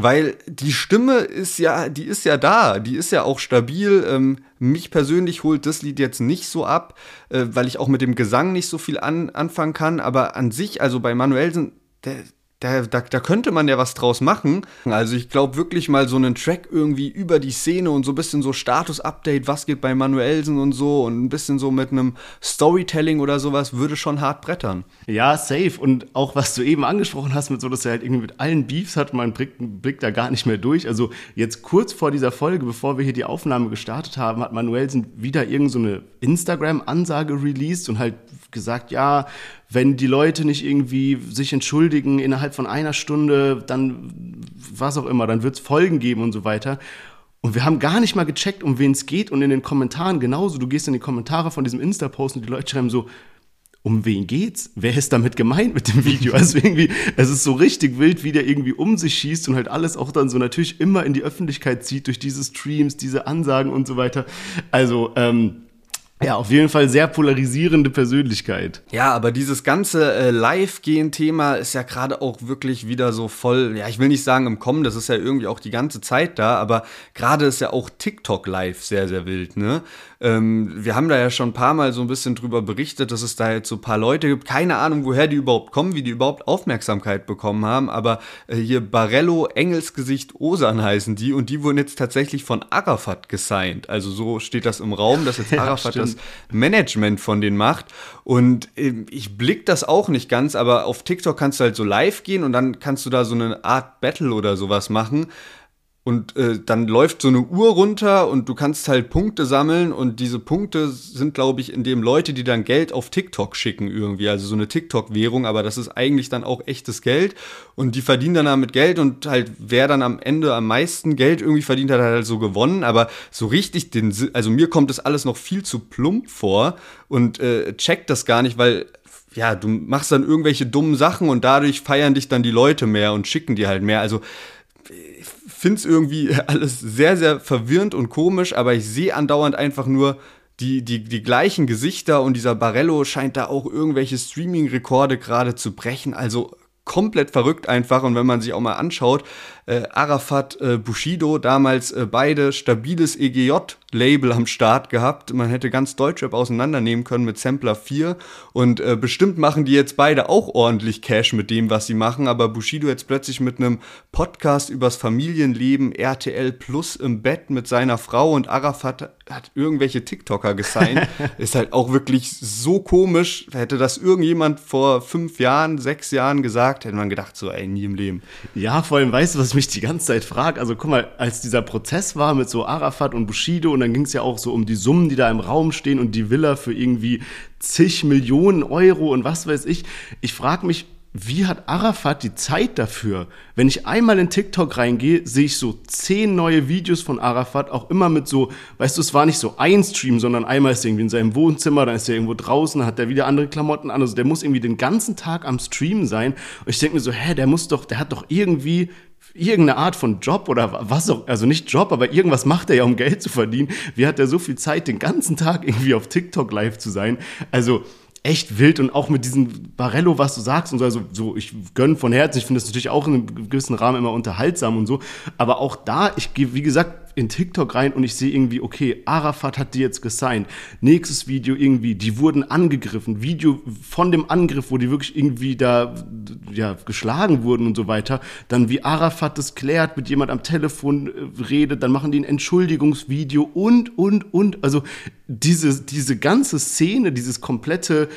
Weil die Stimme ist ja, die ist ja da, die ist ja auch stabil. Ähm, mich persönlich holt das Lied jetzt nicht so ab, äh, weil ich auch mit dem Gesang nicht so viel an, anfangen kann. Aber an sich, also bei Manuelsen, der, da, da, da könnte man ja was draus machen. Also ich glaube wirklich mal so einen Track irgendwie über die Szene und so ein bisschen so Status-Update, was geht bei Manuelsen und so und ein bisschen so mit einem Storytelling oder sowas würde schon hart brettern. Ja, safe. Und auch was du eben angesprochen hast, mit so, dass er halt irgendwie mit allen Beefs hat, man blickt, blickt da gar nicht mehr durch. Also jetzt kurz vor dieser Folge, bevor wir hier die Aufnahme gestartet haben, hat Manuelsen wieder irgendeine so Instagram-Ansage released und halt gesagt, ja, wenn die Leute nicht irgendwie sich entschuldigen innerhalb von einer Stunde, dann was auch immer, dann wird es Folgen geben und so weiter. Und wir haben gar nicht mal gecheckt, um wen es geht. Und in den Kommentaren genauso. Du gehst in die Kommentare von diesem Insta-Post und die Leute schreiben so, um wen geht's? Wer ist damit gemeint mit dem Video? Also irgendwie, es ist so richtig wild, wie der irgendwie um sich schießt und halt alles auch dann so natürlich immer in die Öffentlichkeit zieht durch diese Streams, diese Ansagen und so weiter. Also, ähm, ja, auf jeden Fall sehr polarisierende Persönlichkeit. Ja, aber dieses ganze äh, Live-Gehen-Thema ist ja gerade auch wirklich wieder so voll, ja, ich will nicht sagen im Kommen, das ist ja irgendwie auch die ganze Zeit da, aber gerade ist ja auch TikTok live sehr, sehr wild, ne? Ähm, wir haben da ja schon ein paar Mal so ein bisschen drüber berichtet, dass es da jetzt so ein paar Leute gibt. Keine Ahnung, woher die überhaupt kommen, wie die überhaupt Aufmerksamkeit bekommen haben. Aber äh, hier Barello, Engelsgesicht, Osan heißen die. Und die wurden jetzt tatsächlich von Arafat gesigned. Also so steht das im Raum, dass jetzt Arafat ja, das Management von denen macht. Und äh, ich blick das auch nicht ganz, aber auf TikTok kannst du halt so live gehen und dann kannst du da so eine Art Battle oder sowas machen. Und äh, dann läuft so eine Uhr runter und du kannst halt Punkte sammeln und diese Punkte sind, glaube ich, in dem Leute, die dann Geld auf TikTok schicken irgendwie, also so eine TikTok-Währung, aber das ist eigentlich dann auch echtes Geld. Und die verdienen dann damit Geld und halt wer dann am Ende am meisten Geld irgendwie verdient hat, hat halt so gewonnen, aber so richtig den, also mir kommt das alles noch viel zu plump vor und äh, checkt das gar nicht, weil ja, du machst dann irgendwelche dummen Sachen und dadurch feiern dich dann die Leute mehr und schicken dir halt mehr, also finde es irgendwie alles sehr, sehr verwirrend und komisch, aber ich sehe andauernd einfach nur die, die, die gleichen Gesichter und dieser Barello scheint da auch irgendwelche Streaming-Rekorde gerade zu brechen. Also komplett verrückt einfach. Und wenn man sich auch mal anschaut, äh, Arafat, äh, Bushido, damals äh, beide stabiles EGJ-Label am Start gehabt. Man hätte ganz Deutschrap auseinandernehmen können mit Sampler 4. Und äh, bestimmt machen die jetzt beide auch ordentlich Cash mit dem, was sie machen. Aber Bushido jetzt plötzlich mit einem Podcast übers Familienleben, RTL Plus im Bett mit seiner Frau und Arafat hat irgendwelche TikToker gesigned. ist halt auch wirklich so komisch. Hätte das irgendjemand vor fünf Jahren, sechs Jahren gesagt, hätte man gedacht, so, ey, nie im Leben. Ja, vor allem, weißt du, was ich mich die ganze Zeit frage? Also, guck mal, als dieser Prozess war mit so Arafat und Bushido und dann ging es ja auch so um die Summen, die da im Raum stehen und die Villa für irgendwie zig Millionen Euro und was weiß ich. Ich frage mich, wie hat Arafat die Zeit dafür? Wenn ich einmal in TikTok reingehe, sehe ich so zehn neue Videos von Arafat, auch immer mit so, weißt du, es war nicht so ein Stream, sondern einmal ist er irgendwie in seinem Wohnzimmer, dann ist er irgendwo draußen, hat er wieder andere Klamotten an. Also der muss irgendwie den ganzen Tag am Stream sein. Und ich denke mir so, hä, der muss doch, der hat doch irgendwie irgendeine Art von Job oder was auch, also nicht Job, aber irgendwas macht er ja, um Geld zu verdienen. Wie hat er so viel Zeit, den ganzen Tag irgendwie auf TikTok live zu sein? Also, echt wild und auch mit diesem Barello, was du sagst und so, also so, ich gönne von Herzen, ich finde das natürlich auch in einem gewissen Rahmen immer unterhaltsam und so, aber auch da, ich wie gesagt, in TikTok rein und ich sehe irgendwie, okay, Arafat hat die jetzt gesigned. Nächstes Video irgendwie, die wurden angegriffen. Video von dem Angriff, wo die wirklich irgendwie da ja, geschlagen wurden und so weiter. Dann wie Arafat das klärt, mit jemand am Telefon äh, redet, dann machen die ein Entschuldigungsvideo und, und, und. Also diese, diese ganze Szene, dieses komplette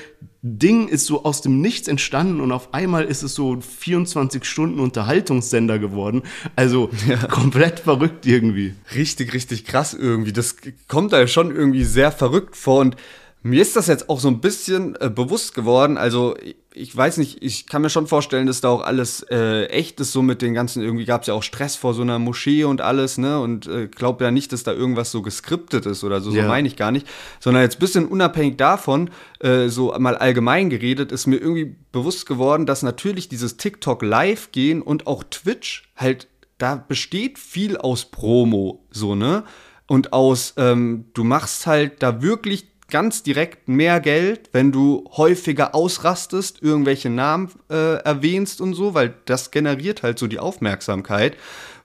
Ding ist so aus dem Nichts entstanden und auf einmal ist es so 24 Stunden Unterhaltungssender geworden. Also ja. komplett verrückt irgendwie. Richtig, richtig krass irgendwie. Das kommt da schon irgendwie sehr verrückt vor und mir ist das jetzt auch so ein bisschen äh, bewusst geworden. Also, ich weiß nicht, ich kann mir schon vorstellen, dass da auch alles äh, echt ist, so mit den ganzen, irgendwie gab es ja auch Stress vor so einer Moschee und alles, ne? Und äh, glaube ja nicht, dass da irgendwas so geskriptet ist oder so, ja. so meine ich gar nicht. Sondern jetzt ein bisschen unabhängig davon, äh, so mal allgemein geredet, ist mir irgendwie bewusst geworden, dass natürlich dieses TikTok live gehen und auch Twitch halt, da besteht viel aus Promo, so, ne? Und aus, ähm, du machst halt da wirklich ganz direkt mehr Geld, wenn du häufiger ausrastest, irgendwelche Namen äh, erwähnst und so, weil das generiert halt so die Aufmerksamkeit.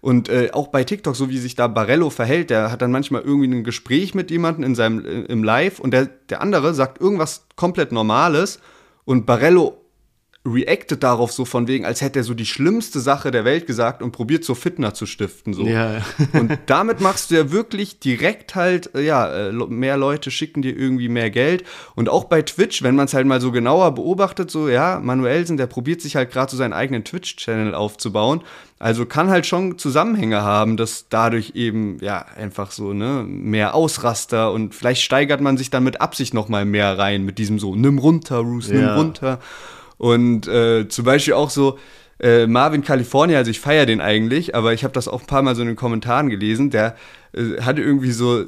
Und äh, auch bei TikTok, so wie sich da Barello verhält, der hat dann manchmal irgendwie ein Gespräch mit jemandem in seinem, äh, im Live und der, der andere sagt irgendwas komplett Normales und Barello reactet darauf so von wegen, als hätte er so die schlimmste Sache der Welt gesagt und probiert so Fitner zu stiften. So. Ja. und damit machst du ja wirklich direkt halt, äh, ja, äh, mehr Leute schicken dir irgendwie mehr Geld. Und auch bei Twitch, wenn man es halt mal so genauer beobachtet, so, ja, Manuelsen, der probiert sich halt gerade so seinen eigenen Twitch-Channel aufzubauen. Also kann halt schon Zusammenhänge haben, dass dadurch eben, ja, einfach so, ne, mehr Ausraster und vielleicht steigert man sich dann mit Absicht noch mal mehr rein mit diesem so, nimm runter, Roos, nimm ja. runter. Und äh, zum Beispiel auch so äh, Marvin California, also ich feiere den eigentlich, aber ich habe das auch ein paar Mal so in den Kommentaren gelesen, der hatte irgendwie so,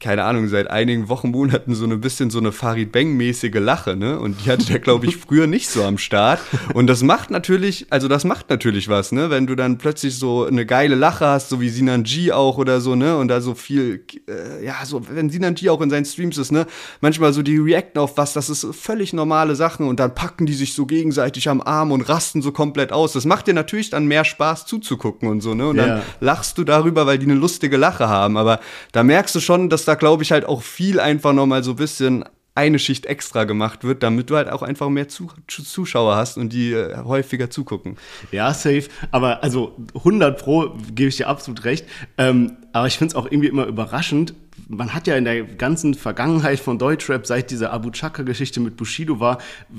keine Ahnung, seit einigen Wochen, Monaten so ein bisschen so eine Farid Bang-mäßige Lache, ne? Und die hatte der, glaube ich, früher nicht so am Start. Und das macht natürlich, also das macht natürlich was, ne? Wenn du dann plötzlich so eine geile Lache hast, so wie Sinan G auch oder so, ne? Und da so viel, äh, ja, so, wenn Sinan G auch in seinen Streams ist, ne? Manchmal so die reacten auf was, das ist völlig normale Sachen und dann packen die sich so gegenseitig am Arm und rasten so komplett aus. Das macht dir natürlich dann mehr Spaß zuzugucken und so, ne? Und dann lachst du darüber, weil die eine lustige Lache haben haben. Aber da merkst du schon, dass da, glaube ich, halt auch viel einfach nochmal so ein bisschen eine Schicht extra gemacht wird, damit du halt auch einfach mehr Zuschauer hast und die äh, häufiger zugucken. Ja, safe. Aber also 100 Pro gebe ich dir absolut recht. Ähm, aber ich finde es auch irgendwie immer überraschend, man hat ja in der ganzen Vergangenheit von Deutschrap, seit dieser Abu Chaka-Geschichte mit Bushido war,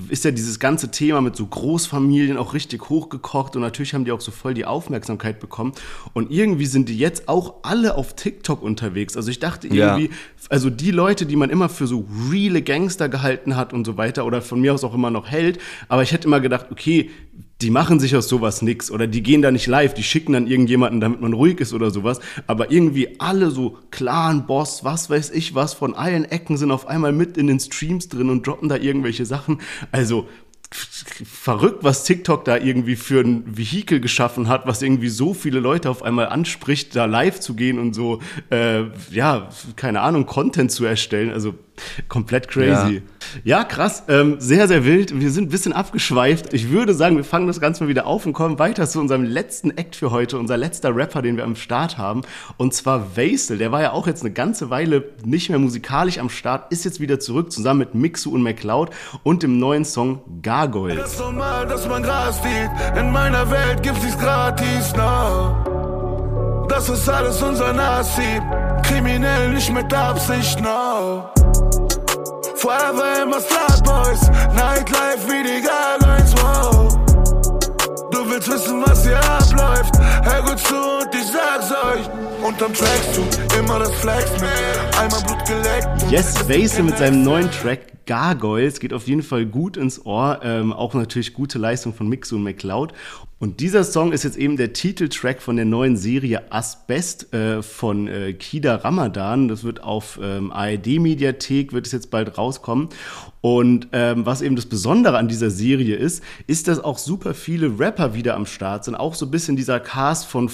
ist ja dieses ganze Thema mit so Großfamilien auch richtig hochgekocht und natürlich haben die auch so voll die Aufmerksamkeit bekommen. Und irgendwie sind die jetzt auch alle auf TikTok unterwegs. Also ich dachte irgendwie, ja. also die Leute, die man immer für so reale Gangster gehalten hat und so weiter oder von mir aus auch immer noch hält, aber ich hätte immer gedacht, okay, die machen sich aus sowas nix oder die gehen da nicht live, die schicken dann irgendjemanden, damit man ruhig ist oder sowas. Aber irgendwie alle so Clan, Boss, was weiß ich was, von allen Ecken sind auf einmal mit in den Streams drin und droppen da irgendwelche Sachen. Also verrückt, was TikTok da irgendwie für ein Vehikel geschaffen hat, was irgendwie so viele Leute auf einmal anspricht, da live zu gehen und so, äh, ja, keine Ahnung, Content zu erstellen. Also komplett crazy. Ja, ja krass, ähm, sehr, sehr wild. Wir sind ein bisschen abgeschweift. Ich würde sagen, wir fangen das Ganze mal wieder auf und kommen weiter zu unserem letzten Act für heute, unser letzter Rapper, den wir am Start haben. Und zwar Vaisel. Der war ja auch jetzt eine ganze Weile nicht mehr musikalisch am Start, ist jetzt wieder zurück, zusammen mit Mixu und McCloud und dem neuen Song Gargoyles. Das ist normal, dass man Gras sieht. In meiner Welt gibt's nichts gratis, no. Das ist alles unser Nasib. Kriminell nicht mit Absicht, no. Forever immer Star Boys, Nightlife wie die Garlines, wow. Du willst wissen, was hier abläuft, hör gut zu und ich sag's euch. Unterm Tracksuit, immer das Flex mit, einmal Blut geleckt. Yes, Vaser mit seinem neuen Track Gargoyles geht auf jeden Fall gut ins Ohr. Ähm, auch natürlich gute Leistung von Mixu und McCloud. Und dieser Song ist jetzt eben der Titeltrack von der neuen Serie Asbest äh, von äh, Kida Ramadan. Das wird auf ähm, ARD-Mediathek, wird es jetzt bald rauskommen. Und ähm, was eben das Besondere an dieser Serie ist, ist, dass auch super viele Rapper wieder am Start sind. Auch so ein bisschen dieser Cast von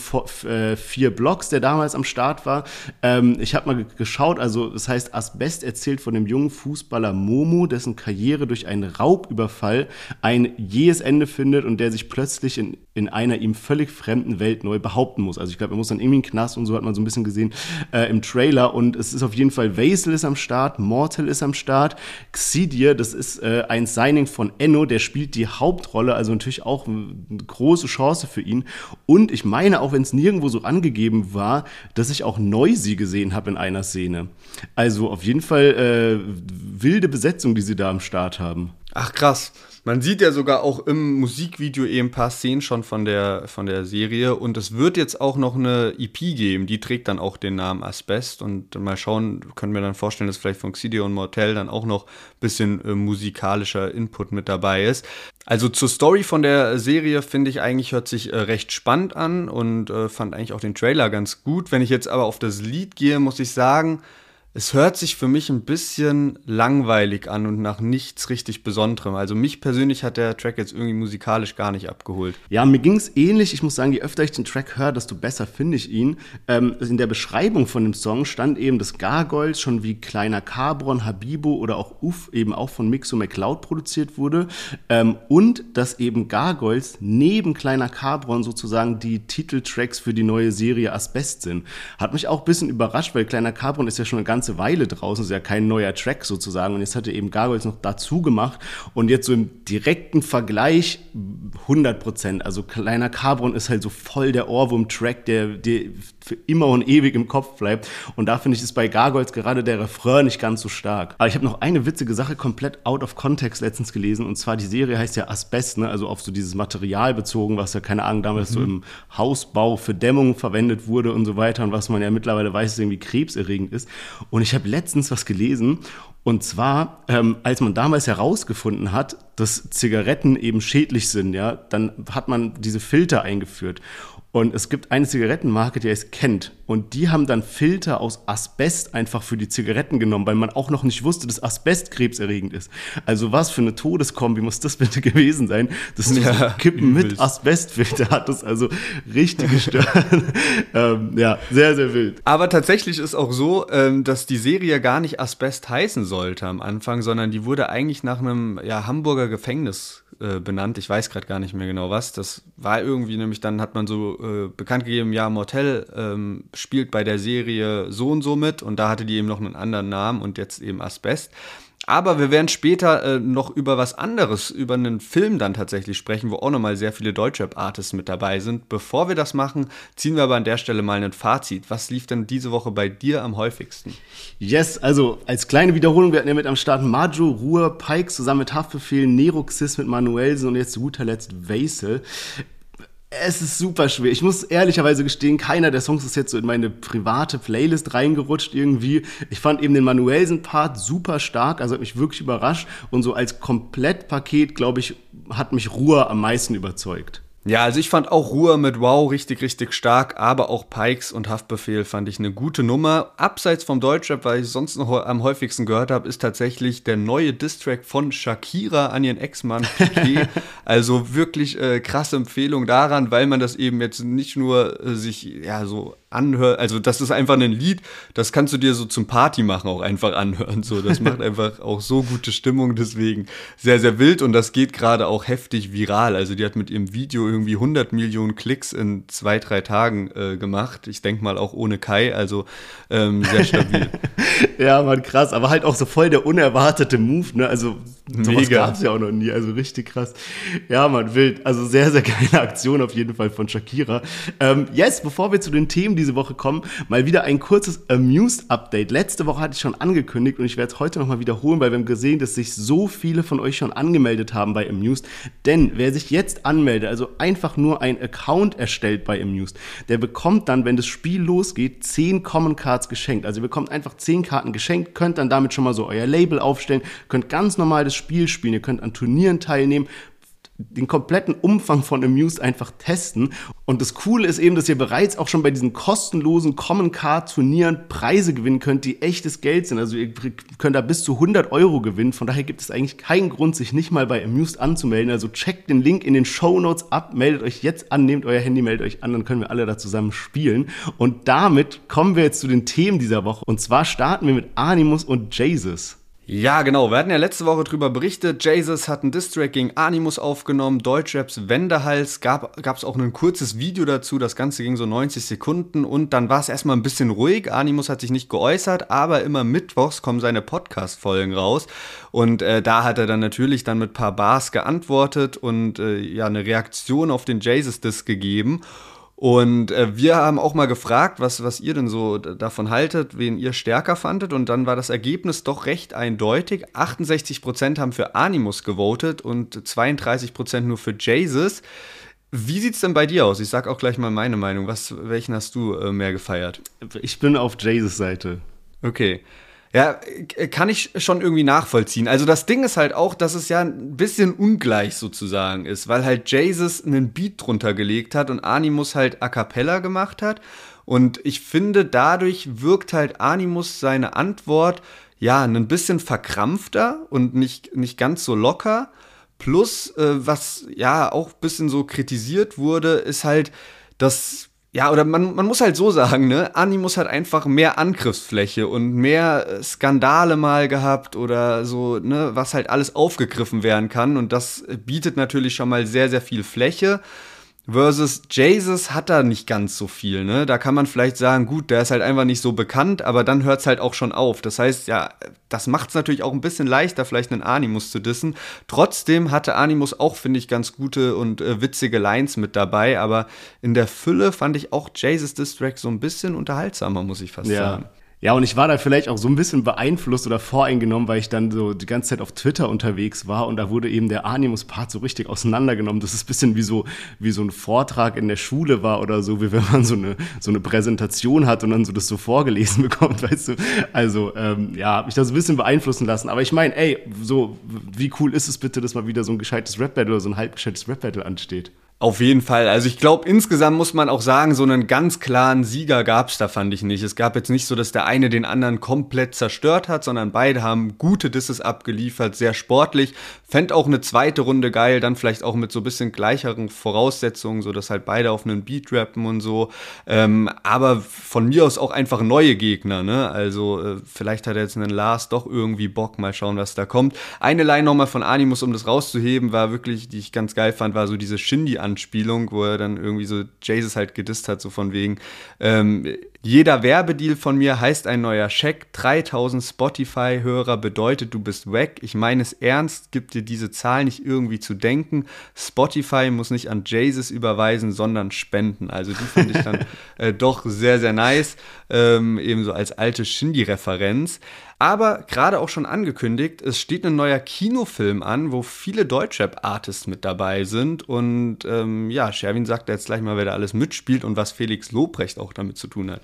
äh, vier Blocks, der damals am Start war. Ähm, ich habe mal geschaut, also das heißt, Asbest erzählt von dem jungen Fußballer Momo, dessen Karriere durch einen Raubüberfall ein jähes Ende findet und der sich plötzlich in, in einer ihm völlig fremden Welt neu behaupten muss. Also ich glaube, er muss dann irgendwie in Knast und so hat man so ein bisschen gesehen äh, im Trailer. Und es ist auf jeden Fall, Vaisel ist am Start, Mortal ist am Start, Xidir, das ist äh, ein Signing von Enno, der spielt die Hauptrolle, also natürlich auch eine große Chance für ihn. Und ich meine, auch wenn es nirgendwo so angegeben war, dass ich auch Neusi gesehen habe in einer Szene. Also auf jeden Fall äh, wilde Besetzung, die sie da am Start haben. Ach krass. Man sieht ja sogar auch im Musikvideo eben ein paar Szenen schon von der, von der Serie und es wird jetzt auch noch eine EP geben, die trägt dann auch den Namen Asbest und mal schauen, können wir dann vorstellen, dass vielleicht von Xidio und Mortel dann auch noch ein bisschen äh, musikalischer Input mit dabei ist. Also zur Story von der Serie finde ich eigentlich hört sich äh, recht spannend an und äh, fand eigentlich auch den Trailer ganz gut. Wenn ich jetzt aber auf das Lied gehe, muss ich sagen, es hört sich für mich ein bisschen langweilig an und nach nichts richtig Besonderem. Also mich persönlich hat der Track jetzt irgendwie musikalisch gar nicht abgeholt. Ja, mir ging es ähnlich. Ich muss sagen, je öfter ich den Track höre, desto besser finde ich ihn. Ähm, in der Beschreibung von dem Song stand eben, dass Gargoyles schon wie Kleiner Carbon, Habibo oder auch Uff eben auch von Mixo McCloud produziert wurde. Ähm, und dass eben Gargoyles neben Kleiner Carbon sozusagen die Titeltracks für die neue Serie Asbest sind. Hat mich auch ein bisschen überrascht, weil Kleiner Carbon ist ja schon eine ganz ganze Weile draußen, ist ja kein neuer Track sozusagen. Und jetzt hat er eben Gargoyles noch dazu gemacht. Und jetzt so im direkten Vergleich 100 Prozent. Also kleiner Carbon ist halt so voll der Ohrwurm-Track, der, der für immer und ewig im Kopf bleibt. Und da finde ich, ist bei Gargoyles gerade der Refrain nicht ganz so stark. Aber ich habe noch eine witzige Sache komplett out of context letztens gelesen. Und zwar die Serie heißt ja Asbest, ne? also auf so dieses Material bezogen, was ja keine Ahnung damals mhm. so im Hausbau für Dämmung verwendet wurde und so weiter. Und was man ja mittlerweile weiß, ist irgendwie krebserregend ist. Und ich habe letztens was gelesen und zwar, ähm, als man damals herausgefunden hat, dass Zigaretten eben schädlich sind, ja, dann hat man diese Filter eingeführt. Und es gibt eine Zigarettenmarke, die heißt Kent. Und die haben dann Filter aus Asbest einfach für die Zigaretten genommen, weil man auch noch nicht wusste, dass Asbest krebserregend ist. Also was für eine Todeskombi muss das bitte gewesen sein, dass du ja, Kippen mit Asbestfilter hattest. Also richtig gestört. ähm, ja, sehr, sehr wild. Aber tatsächlich ist auch so, ähm, dass die Serie gar nicht Asbest heißen sollte am Anfang, sondern die wurde eigentlich nach einem ja, Hamburger Gefängnis äh, benannt. Ich weiß gerade gar nicht mehr genau was. Das war irgendwie nämlich, dann hat man so äh, bekannt gegeben, ja, Mortel ähm, spielt bei der Serie so und so mit und da hatte die eben noch einen anderen Namen und jetzt eben Asbest. Aber wir werden später äh, noch über was anderes, über einen Film dann tatsächlich sprechen, wo auch nochmal sehr viele Deutschrap-Artists mit dabei sind. Bevor wir das machen, ziehen wir aber an der Stelle mal ein Fazit. Was lief denn diese Woche bei dir am häufigsten? Yes, also als kleine Wiederholung, wir hatten ja mit am Start Majo, Ruhr, Pike zusammen mit Haftbefehl, Neroxis mit Manuelsen und jetzt zu guter Letzt Vaisel. Es ist super schwer. Ich muss ehrlicherweise gestehen, keiner der Songs ist jetzt so in meine private Playlist reingerutscht irgendwie. Ich fand eben den Manuelsen-Part super stark, also hat mich wirklich überrascht. Und so als Komplettpaket, glaube ich, hat mich Ruhe am meisten überzeugt. Ja, also ich fand auch Ruhe mit Wow richtig, richtig stark, aber auch Pikes und Haftbefehl fand ich eine gute Nummer. Abseits vom Deutschrap, weil ich sonst noch am häufigsten gehört habe, ist tatsächlich der neue Distrack von Shakira an ihren Ex-Mann Piqué. also wirklich äh, krasse Empfehlung daran, weil man das eben jetzt nicht nur äh, sich ja so anhört, also das ist einfach ein Lied, das kannst du dir so zum Party machen auch einfach anhören. So, das macht einfach auch so gute Stimmung, deswegen sehr, sehr wild und das geht gerade auch heftig viral. Also die hat mit ihrem Video irgendwie 100 Millionen Klicks in zwei, drei Tagen äh, gemacht. Ich denke mal auch ohne Kai, also ähm, sehr stabil. ja, man krass, aber halt auch so voll der unerwartete Move, ne? Also sowas gab es ja auch noch nie, also richtig krass. Ja, man wild, also sehr, sehr geile Aktion auf jeden Fall von Shakira. Ähm, yes, bevor wir zu den Themen diese Woche kommen, mal wieder ein kurzes Amused-Update. Letzte Woche hatte ich schon angekündigt und ich werde es heute nochmal wiederholen, weil wir haben gesehen, dass sich so viele von euch schon angemeldet haben bei Amused. Denn wer sich jetzt anmeldet, also einfach nur ein Account erstellt bei Amused, der bekommt dann, wenn das Spiel losgeht, 10 Common Cards geschenkt. Also ihr bekommt einfach 10 Karten geschenkt, könnt dann damit schon mal so euer Label aufstellen, könnt ganz normal das Spiel spielen, ihr könnt an Turnieren teilnehmen, den kompletten Umfang von Amused einfach testen. Und das Coole ist eben, dass ihr bereits auch schon bei diesen kostenlosen Common Card Turnieren Preise gewinnen könnt, die echtes Geld sind. Also ihr könnt da bis zu 100 Euro gewinnen. Von daher gibt es eigentlich keinen Grund, sich nicht mal bei Amused anzumelden. Also checkt den Link in den Show Notes ab, meldet euch jetzt an, nehmt euer Handy, meldet euch an, dann können wir alle da zusammen spielen. Und damit kommen wir jetzt zu den Themen dieser Woche. Und zwar starten wir mit Animus und Jesus. Ja, genau. Wir hatten ja letzte Woche drüber berichtet. Jesus hat einen Distrack gegen Animus aufgenommen. Deutschraps Wendehals gab es auch ein kurzes Video dazu. Das Ganze ging so 90 Sekunden und dann war es erstmal ein bisschen ruhig. Animus hat sich nicht geäußert, aber immer mittwochs kommen seine Podcast-Folgen raus. Und äh, da hat er dann natürlich dann mit ein paar Bars geantwortet und äh, ja eine Reaktion auf den Jesus-Diss gegeben. Und äh, wir haben auch mal gefragt, was, was ihr denn so davon haltet, wen ihr stärker fandet. Und dann war das Ergebnis doch recht eindeutig. 68% haben für Animus gewotet und 32% nur für Jesus. Wie sieht's denn bei dir aus? Ich sag auch gleich mal meine Meinung. Was, welchen hast du äh, mehr gefeiert? Ich bin auf Jesus Seite. Okay. Ja, kann ich schon irgendwie nachvollziehen. Also das Ding ist halt auch, dass es ja ein bisschen ungleich sozusagen ist, weil halt Jesus einen Beat drunter gelegt hat und Animus halt a cappella gemacht hat. Und ich finde, dadurch wirkt halt Animus seine Antwort ja ein bisschen verkrampfter und nicht, nicht ganz so locker. Plus, äh, was ja auch ein bisschen so kritisiert wurde, ist halt, dass ja, oder man, man muss halt so sagen, ne? Animus hat einfach mehr Angriffsfläche und mehr äh, Skandale mal gehabt oder so, ne, was halt alles aufgegriffen werden kann. Und das bietet natürlich schon mal sehr, sehr viel Fläche. Versus Jesus hat da nicht ganz so viel, ne? Da kann man vielleicht sagen, gut, der ist halt einfach nicht so bekannt, aber dann hört es halt auch schon auf. Das heißt, ja, das macht es natürlich auch ein bisschen leichter, vielleicht einen Animus zu dissen. Trotzdem hatte Animus auch, finde ich, ganz gute und äh, witzige Lines mit dabei, aber in der Fülle fand ich auch Jesus Distrack so ein bisschen unterhaltsamer, muss ich fast ja. sagen. Ja, und ich war da vielleicht auch so ein bisschen beeinflusst oder voreingenommen, weil ich dann so die ganze Zeit auf Twitter unterwegs war und da wurde eben der Animus-Part so richtig auseinandergenommen. Das ist ein bisschen wie so, wie so ein Vortrag in der Schule war oder so, wie wenn man so eine, so eine Präsentation hat und dann so das so vorgelesen bekommt, weißt du. Also, ähm, ja, habe mich da so ein bisschen beeinflussen lassen. Aber ich meine, ey, so, wie cool ist es bitte, dass mal wieder so ein gescheites Rap-Battle oder so ein halb gescheites Rap-Battle ansteht? Auf jeden Fall. Also ich glaube, insgesamt muss man auch sagen, so einen ganz klaren Sieger gab es da, fand ich nicht. Es gab jetzt nicht so, dass der eine den anderen komplett zerstört hat, sondern beide haben gute Disses abgeliefert, sehr sportlich. Fänd auch eine zweite Runde geil, dann vielleicht auch mit so ein bisschen gleicheren Voraussetzungen, so dass halt beide auf einen Beat rappen und so. Ähm, aber von mir aus auch einfach neue Gegner, ne? Also äh, vielleicht hat er jetzt einen Lars doch irgendwie Bock, mal schauen, was da kommt. Eine Line nochmal von Animus, um das rauszuheben, war wirklich, die ich ganz geil fand, war so diese Shindy Anspielung, wo er dann irgendwie so Jesus halt gedisst hat, so von wegen, ähm, jeder Werbedeal von mir heißt ein neuer Scheck, 3000 Spotify-Hörer bedeutet, du bist weg. Ich meine es ernst, gib dir diese Zahl nicht irgendwie zu denken. Spotify muss nicht an Jesus überweisen, sondern spenden. Also die fand ich dann äh, doch sehr, sehr nice, ähm, ebenso als alte Shindy-Referenz. Aber gerade auch schon angekündigt, es steht ein neuer Kinofilm an, wo viele Deutschrap-Artists mit dabei sind. Und ähm, ja, Sherwin sagt jetzt gleich mal, wer da alles mitspielt und was Felix Lobrecht auch damit zu tun hat.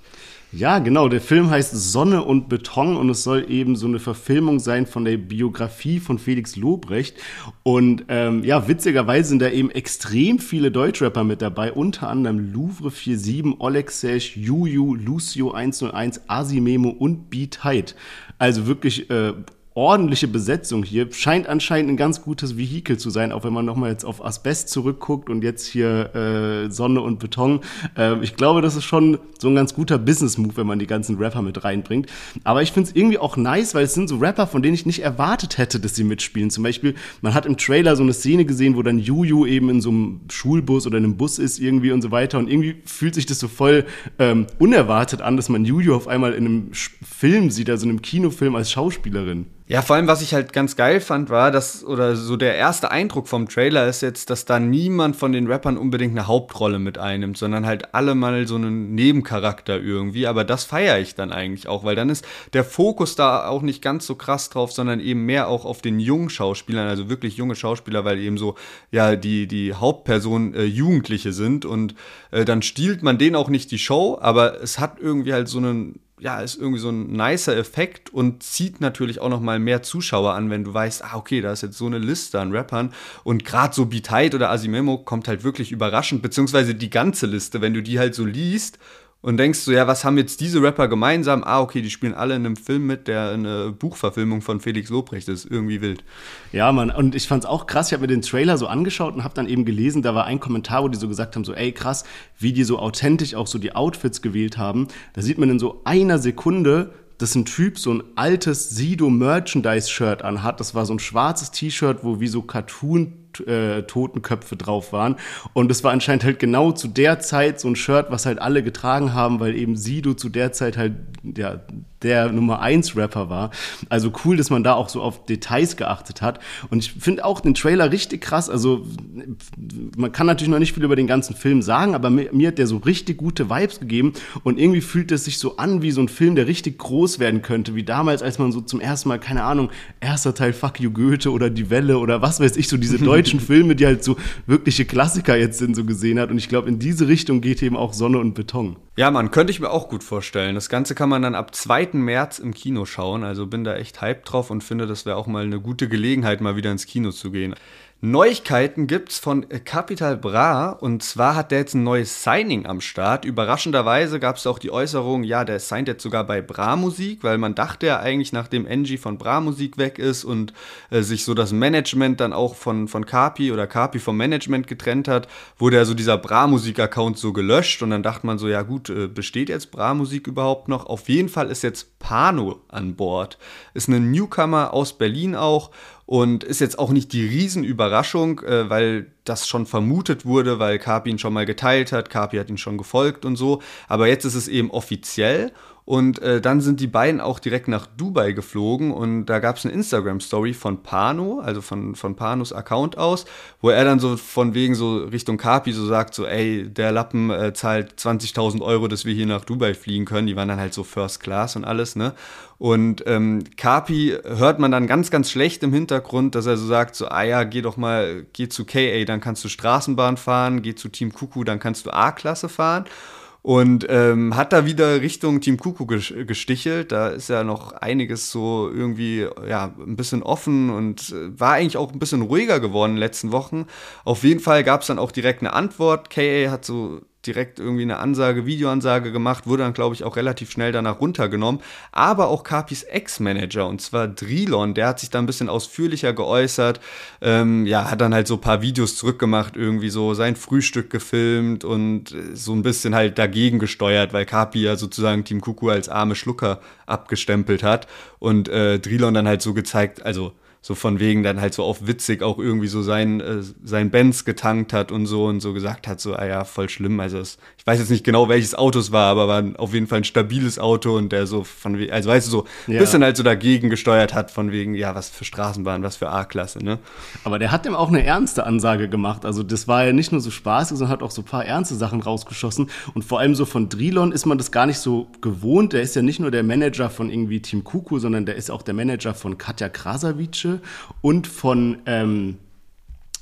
Ja, genau. Der Film heißt Sonne und Beton und es soll eben so eine Verfilmung sein von der Biografie von Felix Lobrecht. Und ähm, ja, witzigerweise sind da eben extrem viele Deutschrapper mit dabei, unter anderem Louvre 47, Oleg Sesh, Juju, Lucio 101, Asimemo und Beat Hyde. Also wirklich äh, ordentliche Besetzung hier. Scheint anscheinend ein ganz gutes Vehikel zu sein, auch wenn man nochmal jetzt auf Asbest zurückguckt und jetzt hier äh, Sonne und Beton. Äh, ich glaube, das ist schon so ein ganz guter Business-Move, wenn man die ganzen Rapper mit reinbringt. Aber ich finde es irgendwie auch nice, weil es sind so Rapper, von denen ich nicht erwartet hätte, dass sie mitspielen. Zum Beispiel, man hat im Trailer so eine Szene gesehen, wo dann Juju eben in so einem Schulbus oder einem Bus ist irgendwie und so weiter. Und irgendwie fühlt sich das so voll ähm, unerwartet an, dass man Juju auf einmal in einem Film sieht, also in einem Kinofilm als Schauspielerin. Ja, vor allem, was ich halt ganz geil fand, war, dass, oder so der erste Eindruck vom Trailer ist jetzt, dass da niemand von den Rappern unbedingt eine Hauptrolle mit einnimmt, sondern halt alle mal so einen Nebencharakter irgendwie. Aber das feiere ich dann eigentlich auch, weil dann ist der Fokus da auch nicht ganz so krass drauf, sondern eben mehr auch auf den jungen Schauspielern, also wirklich junge Schauspieler, weil eben so, ja, die, die Hauptperson äh, Jugendliche sind und äh, dann stiehlt man denen auch nicht die Show, aber es hat irgendwie halt so einen ja, ist irgendwie so ein nicer Effekt und zieht natürlich auch noch mal mehr Zuschauer an, wenn du weißt, ah, okay, da ist jetzt so eine Liste an Rappern. Und gerade so Beat oder Asimemo kommt halt wirklich überraschend, beziehungsweise die ganze Liste, wenn du die halt so liest und denkst so, ja, was haben jetzt diese Rapper gemeinsam? Ah, okay, die spielen alle in einem Film mit, der eine Buchverfilmung von Felix Lobrecht ist. Irgendwie wild. Ja, Mann, und ich fand's auch krass. Ich habe mir den Trailer so angeschaut und habe dann eben gelesen, da war ein Kommentar, wo die so gesagt haben, so, ey, krass, wie die so authentisch auch so die Outfits gewählt haben. Da sieht man in so einer Sekunde, dass ein Typ so ein altes Sido Merchandise Shirt anhat. Das war so ein schwarzes T-Shirt, wo wie so Cartoon äh, Totenköpfe drauf waren. Und es war anscheinend halt genau zu der Zeit so ein Shirt, was halt alle getragen haben, weil eben Sido zu der Zeit halt ja, der Nummer 1 Rapper war. Also cool, dass man da auch so auf Details geachtet hat. Und ich finde auch den Trailer richtig krass. Also man kann natürlich noch nicht viel über den ganzen Film sagen, aber mir, mir hat der so richtig gute Vibes gegeben. Und irgendwie fühlt es sich so an wie so ein Film, der richtig groß werden könnte. Wie damals, als man so zum ersten Mal, keine Ahnung, erster Teil Fuck You Goethe oder Die Welle oder was weiß ich, so diese deutschen Filme, die halt so wirkliche Klassiker jetzt sind, so gesehen hat. Und ich glaube, in diese Richtung geht eben auch Sonne und Beton. Ja, man, könnte ich mir auch gut vorstellen. Das Ganze kann man dann ab 2. März im Kino schauen. Also bin da echt hyped drauf und finde, das wäre auch mal eine gute Gelegenheit, mal wieder ins Kino zu gehen. Neuigkeiten gibt's von Capital Bra und zwar hat der jetzt ein neues Signing am Start. Überraschenderweise gab's auch die Äußerung, ja, der signed jetzt sogar bei Bra Musik, weil man dachte ja eigentlich, nachdem Angie von Bra Musik weg ist und äh, sich so das Management dann auch von, von Capi oder Capi vom Management getrennt hat, wurde ja so dieser Bra Musik Account so gelöscht und dann dachte man so, ja gut, äh, besteht jetzt Bra Musik überhaupt noch? Auf jeden Fall ist jetzt Pano an Bord. Ist ein Newcomer aus Berlin auch und ist jetzt auch nicht die Riesenüberraschung, äh, weil das schon vermutet wurde, weil Kapi ihn schon mal geteilt hat, Kapi hat ihn schon gefolgt und so. Aber jetzt ist es eben offiziell und äh, dann sind die beiden auch direkt nach Dubai geflogen und da gab es eine Instagram-Story von Pano, also von, von Panos Account aus, wo er dann so von wegen so Richtung Kapi so sagt, so ey, der Lappen äh, zahlt 20.000 Euro, dass wir hier nach Dubai fliegen können. Die waren dann halt so First Class und alles, ne? Und ähm, Kapi hört man dann ganz, ganz schlecht im Hintergrund, dass er so sagt, so, ah ja, geh doch mal, geh zu KA, dann kannst du Straßenbahn fahren, geh zu Team Kuku, dann kannst du A-Klasse fahren und ähm, hat da wieder Richtung Team Kuku gestichelt. Da ist ja noch einiges so irgendwie ja ein bisschen offen und äh, war eigentlich auch ein bisschen ruhiger geworden in den letzten Wochen. Auf jeden Fall gab es dann auch direkt eine Antwort. KA hat so direkt irgendwie eine Ansage, Videoansage gemacht, wurde dann, glaube ich, auch relativ schnell danach runtergenommen. Aber auch Capis Ex-Manager, und zwar Drilon, der hat sich da ein bisschen ausführlicher geäußert. Ähm, ja, hat dann halt so ein paar Videos zurückgemacht, irgendwie so sein Frühstück gefilmt und äh, so ein bisschen halt dagegen gesteuert, weil Capi ja sozusagen Team Kuku als arme Schlucker abgestempelt hat. Und äh, Drilon dann halt so gezeigt, also so von wegen dann halt so auf witzig auch irgendwie so sein, äh, sein Benz getankt hat und so und so gesagt hat, so, ah ja, voll schlimm. Also es, ich weiß jetzt nicht genau, welches Auto es war, aber war auf jeden Fall ein stabiles Auto und der so von wegen, also weißt du, so ein ja. bisschen halt so dagegen gesteuert hat, von wegen, ja, was für Straßenbahn, was für A-Klasse, ne? Aber der hat dem auch eine ernste Ansage gemacht. Also das war ja nicht nur so spaßig, sondern hat auch so ein paar ernste Sachen rausgeschossen. Und vor allem so von Drilon ist man das gar nicht so gewohnt. Der ist ja nicht nur der Manager von irgendwie Team Kuku, sondern der ist auch der Manager von Katja Krasavice und von ähm,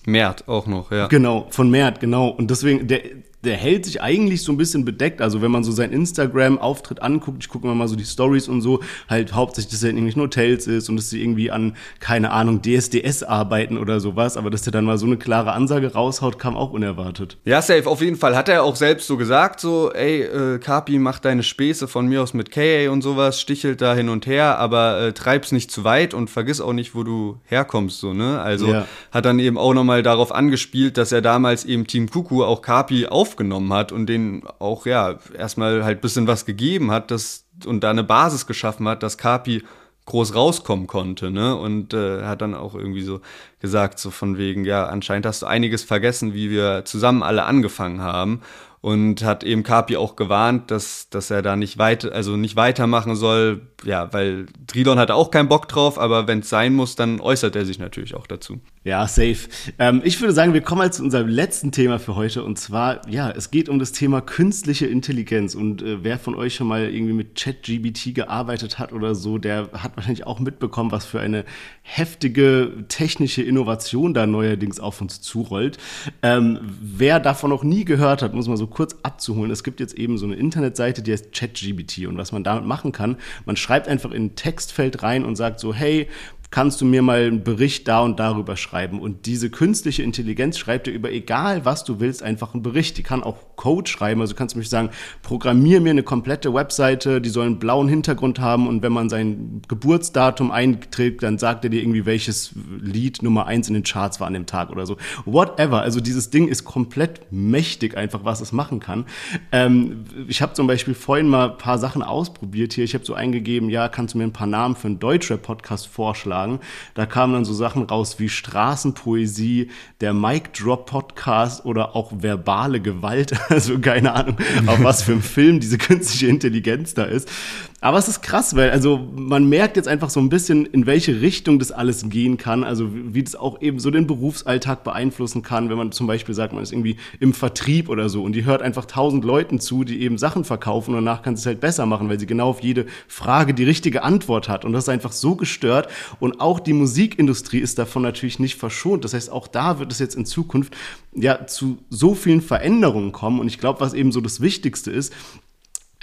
Mert auch noch, ja. Genau, von Mert, genau. Und deswegen, der, der hält sich eigentlich so ein bisschen bedeckt. Also wenn man so sein Instagram-Auftritt anguckt, ich gucke mir mal so die Stories und so, halt hauptsächlich, dass er in irgendwelchen Hotels ist und dass sie irgendwie an, keine Ahnung, DSDS arbeiten oder sowas. Aber dass der dann mal so eine klare Ansage raushaut, kam auch unerwartet. Ja, safe, auf jeden Fall. Hat er auch selbst so gesagt, so, ey, äh, Kapi, mach deine Späße von mir aus mit KA und sowas, stichelt da hin und her, aber äh, treib's nicht zu weit und vergiss auch nicht, wo du herkommst, so, ne? Also ja. hat dann eben auch nochmal darauf angespielt, dass er damals eben Team Kuku auch Kapi auf aufgenommen hat und denen auch, ja, erstmal halt bisschen was gegeben hat dass, und da eine Basis geschaffen hat, dass Kapi groß rauskommen konnte, ne? Und äh, hat dann auch irgendwie so gesagt, so von wegen, ja, anscheinend hast du einiges vergessen, wie wir zusammen alle angefangen haben und hat eben Kapi auch gewarnt, dass, dass er da nicht weiter, also nicht weitermachen soll, ja, weil Trilon hat auch keinen Bock drauf, aber wenn es sein muss, dann äußert er sich natürlich auch dazu. Ja, safe. Ähm, ich würde sagen, wir kommen halt zu unserem letzten Thema für heute und zwar, ja, es geht um das Thema künstliche Intelligenz und äh, wer von euch schon mal irgendwie mit ChatGBT gearbeitet hat oder so, der hat wahrscheinlich auch mitbekommen, was für eine heftige technische Innovation da neuerdings auf uns zurollt. Ähm, wer davon noch nie gehört hat, muss mal so kurz abzuholen. Es gibt jetzt eben so eine Internetseite, die heißt ChatGBT. Und was man damit machen kann, man schreibt einfach in ein Textfeld rein und sagt so, hey, kannst du mir mal einen Bericht da und darüber schreiben. Und diese künstliche Intelligenz schreibt dir über egal was du willst einfach einen Bericht. Die kann auch Code schreiben. Also kannst du mich sagen, programmier mir eine komplette Webseite, die soll einen blauen Hintergrund haben und wenn man sein Geburtsdatum einträgt, dann sagt er dir irgendwie, welches Lied Nummer eins in den Charts war an dem Tag oder so. Whatever. Also dieses Ding ist komplett mächtig einfach, was es machen kann. Ähm, ich habe zum Beispiel vorhin mal ein paar Sachen ausprobiert hier. Ich habe so eingegeben, ja, kannst du mir ein paar Namen für einen Deutschrap-Podcast vorschlagen? Vorgeschlagen. Da kamen dann so Sachen raus wie Straßenpoesie, der Mic Drop Podcast oder auch verbale Gewalt. Also keine Ahnung, auf was für ein Film diese künstliche Intelligenz da ist. Aber es ist krass, weil also man merkt jetzt einfach so ein bisschen, in welche Richtung das alles gehen kann. Also wie das auch eben so den Berufsalltag beeinflussen kann, wenn man zum Beispiel sagt, man ist irgendwie im Vertrieb oder so und die hört einfach tausend Leuten zu, die eben Sachen verkaufen und danach kann sie es halt besser machen, weil sie genau auf jede Frage die richtige Antwort hat. Und das ist einfach so gestört. Und auch die Musikindustrie ist davon natürlich nicht verschont. Das heißt, auch da wird es jetzt in Zukunft ja zu so vielen Veränderungen kommen. Und ich glaube, was eben so das Wichtigste ist,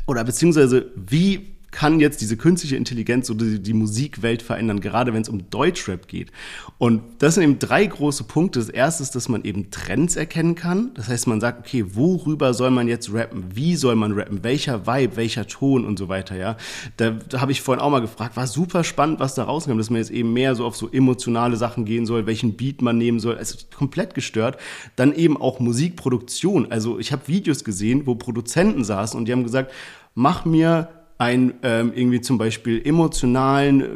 oder beziehungsweise wie kann jetzt diese künstliche Intelligenz oder die, die Musikwelt verändern, gerade wenn es um Deutschrap geht. Und das sind eben drei große Punkte. Das erste ist, dass man eben Trends erkennen kann. Das heißt, man sagt, okay, worüber soll man jetzt rappen? Wie soll man rappen? Welcher Vibe, welcher Ton und so weiter, ja. Da, da habe ich vorhin auch mal gefragt, war super spannend, was da rauskam, dass man jetzt eben mehr so auf so emotionale Sachen gehen soll, welchen Beat man nehmen soll. Es ist komplett gestört. Dann eben auch Musikproduktion. Also ich habe Videos gesehen, wo Produzenten saßen und die haben gesagt, mach mir ein ähm, irgendwie zum Beispiel emotionalen äh,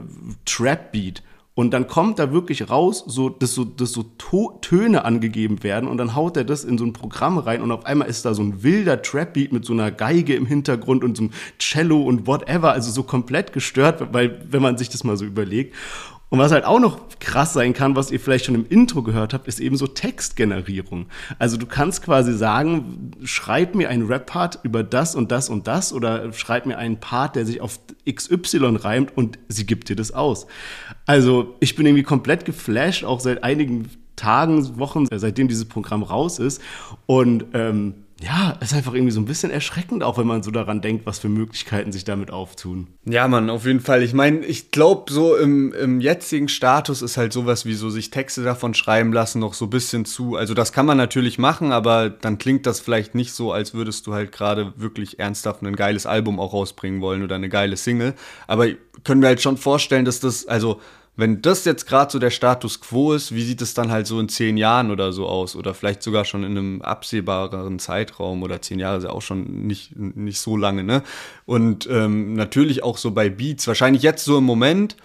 Trap-Beat und dann kommt da wirklich raus, so, dass so, dass so Töne angegeben werden und dann haut er das in so ein Programm rein und auf einmal ist da so ein wilder Trap-Beat mit so einer Geige im Hintergrund und so einem Cello und whatever, also so komplett gestört, weil, wenn man sich das mal so überlegt. Und was halt auch noch krass sein kann, was ihr vielleicht schon im Intro gehört habt, ist eben so Textgenerierung. Also du kannst quasi sagen, schreib mir einen Rap-Part über das und das und das oder schreib mir einen Part, der sich auf XY reimt und sie gibt dir das aus. Also ich bin irgendwie komplett geflasht, auch seit einigen Tagen, Wochen, seitdem dieses Programm raus ist. Und ähm, ja, ist einfach irgendwie so ein bisschen erschreckend, auch wenn man so daran denkt, was für Möglichkeiten sich damit auftun. Ja, Mann, auf jeden Fall. Ich meine, ich glaube, so im, im jetzigen Status ist halt sowas wie so sich Texte davon schreiben lassen noch so ein bisschen zu. Also das kann man natürlich machen, aber dann klingt das vielleicht nicht so, als würdest du halt gerade wirklich ernsthaft ein geiles Album auch rausbringen wollen oder eine geile Single. Aber können wir halt schon vorstellen, dass das, also wenn das jetzt gerade so der Status quo ist, wie sieht es dann halt so in zehn Jahren oder so aus? Oder vielleicht sogar schon in einem absehbareren Zeitraum oder zehn Jahre ist ja auch schon nicht, nicht so lange, ne? Und ähm, natürlich auch so bei Beats, wahrscheinlich jetzt so im Moment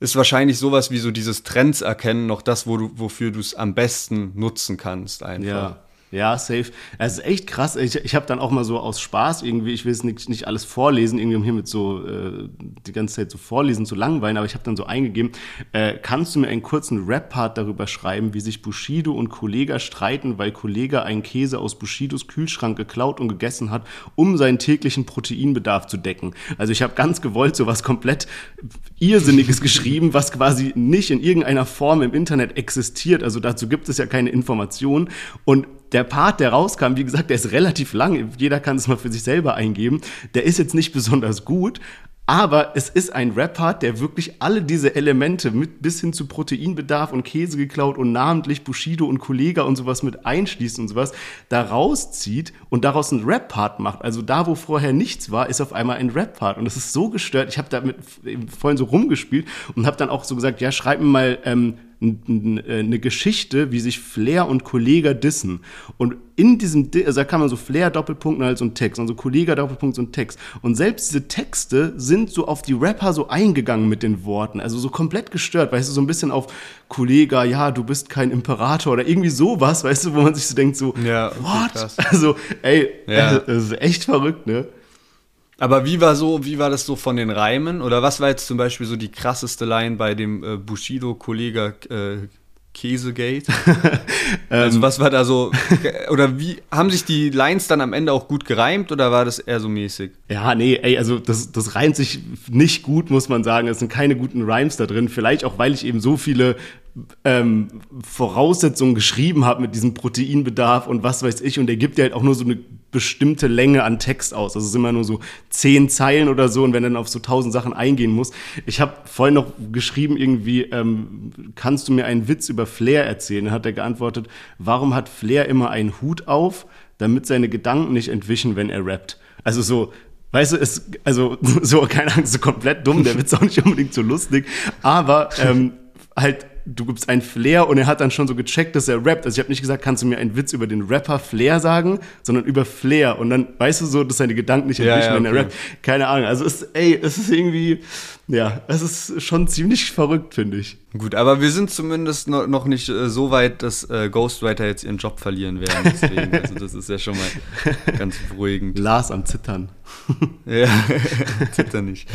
ist wahrscheinlich sowas wie so dieses Trends erkennen noch das, wo du, wofür du es am besten nutzen kannst einfach. Ja. Ja, safe. Es ist echt krass. Ich, ich habe dann auch mal so aus Spaß irgendwie, ich will es nicht, nicht alles vorlesen, irgendwie um hier mit so äh, die ganze Zeit so vorlesen zu langweilen, aber ich habe dann so eingegeben, äh, kannst du mir einen kurzen Rap-Part darüber schreiben, wie sich Bushido und Kollega streiten, weil Kollega einen Käse aus Bushidos Kühlschrank geklaut und gegessen hat, um seinen täglichen Proteinbedarf zu decken. Also ich habe ganz gewollt so was komplett Irrsinniges geschrieben, was quasi nicht in irgendeiner Form im Internet existiert. Also dazu gibt es ja keine Informationen und der Part, der rauskam, wie gesagt, der ist relativ lang. Jeder kann es mal für sich selber eingeben. Der ist jetzt nicht besonders gut, aber es ist ein Rap-Part, der wirklich alle diese Elemente mit bis hin zu Proteinbedarf und Käse geklaut und namentlich Bushido und Kollega und sowas mit einschließt und sowas, da rauszieht und daraus einen Rap-Part macht. Also da, wo vorher nichts war, ist auf einmal ein Rap-Part. Und das ist so gestört. Ich habe damit vorhin so rumgespielt und habe dann auch so gesagt, ja, schreib mir mal ähm, äh, eine Geschichte, wie sich Flair und Kollega dissen. Und in diesem, also da kann man so Flair Doppelpunkt halt so ein Text, und so Kollega Doppelpunkt so ein Text. Und selbst diese Texte sind so auf die Rapper so eingegangen mit den Worten, also so komplett gestört, weißt du, so ein bisschen auf Kollega, ja, du bist kein Imperator oder irgendwie sowas, weißt du, wo man sich so denkt, so, ja, okay, what? Krass. Also, ey, ja. das ist echt verrückt, ne? Aber wie war so, wie war das so von den Reimen? Oder was war jetzt zum Beispiel so die krasseste Line bei dem äh, Bushido-Kollege äh, Käsegate? also ähm. was war da so, oder wie, haben sich die Lines dann am Ende auch gut gereimt oder war das eher so mäßig? Ja, nee, ey, also das, das reimt sich nicht gut, muss man sagen. Es sind keine guten Rhymes da drin. Vielleicht auch, weil ich eben so viele ähm, Voraussetzungen geschrieben habe mit diesem Proteinbedarf und was weiß ich. Und der gibt dir halt auch nur so eine bestimmte Länge an Text aus. Also es ist immer nur so zehn Zeilen oder so und wenn er dann auf so tausend Sachen eingehen muss. Ich habe vorhin noch geschrieben irgendwie, ähm, kannst du mir einen Witz über Flair erzählen? Dann hat er geantwortet, warum hat Flair immer einen Hut auf, damit seine Gedanken nicht entwischen, wenn er rappt? Also so, Weißt du, ist, also so, keine Angst, so komplett dumm, der Witz auch nicht unbedingt so lustig, aber ähm, halt du gibst einen Flair und er hat dann schon so gecheckt, dass er rappt. Also ich habe nicht gesagt, kannst du mir einen Witz über den Rapper Flair sagen, sondern über Flair. Und dann weißt du so, dass seine Gedanken nicht entwischen, ja, ja, okay. wenn er rappt. Keine Ahnung. Also es, ey, es ist irgendwie, ja, es ist schon ziemlich verrückt, finde ich. Gut, aber wir sind zumindest noch nicht äh, so weit, dass äh, Ghostwriter jetzt ihren Job verlieren werden. Deswegen, also das ist ja schon mal ganz beruhigend. Lars am Zittern. ja, zittern nicht.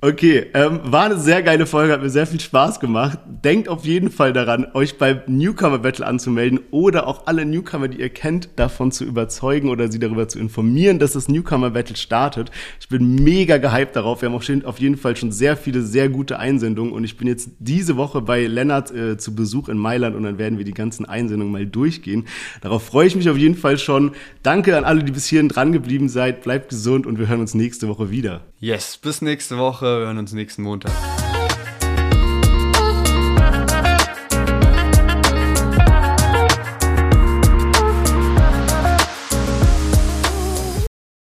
okay, ähm, war eine sehr geile Folge, hat mir sehr viel Spaß gemacht. Denkt auf jeden Fall daran, euch beim Newcomer Battle anzumelden oder auch alle Newcomer, die ihr kennt, davon zu überzeugen oder sie darüber zu informieren, dass das Newcomer Battle startet. Ich bin mega gehypt darauf. Wir haben auf jeden Fall schon sehr viele sehr gute Einsendungen und ich bin jetzt diese Woche bei Lennart äh, zu Besuch in Mailand und dann werden wir die ganzen Einsendungen mal durchgehen. Darauf freue ich mich auf jeden Fall schon. Danke an alle, die bis hierhin dran geblieben seid. Bleibt gesund und wir hören uns nächste Woche wieder. Yes, bis nächste Woche. Wir hören uns nächsten Montag.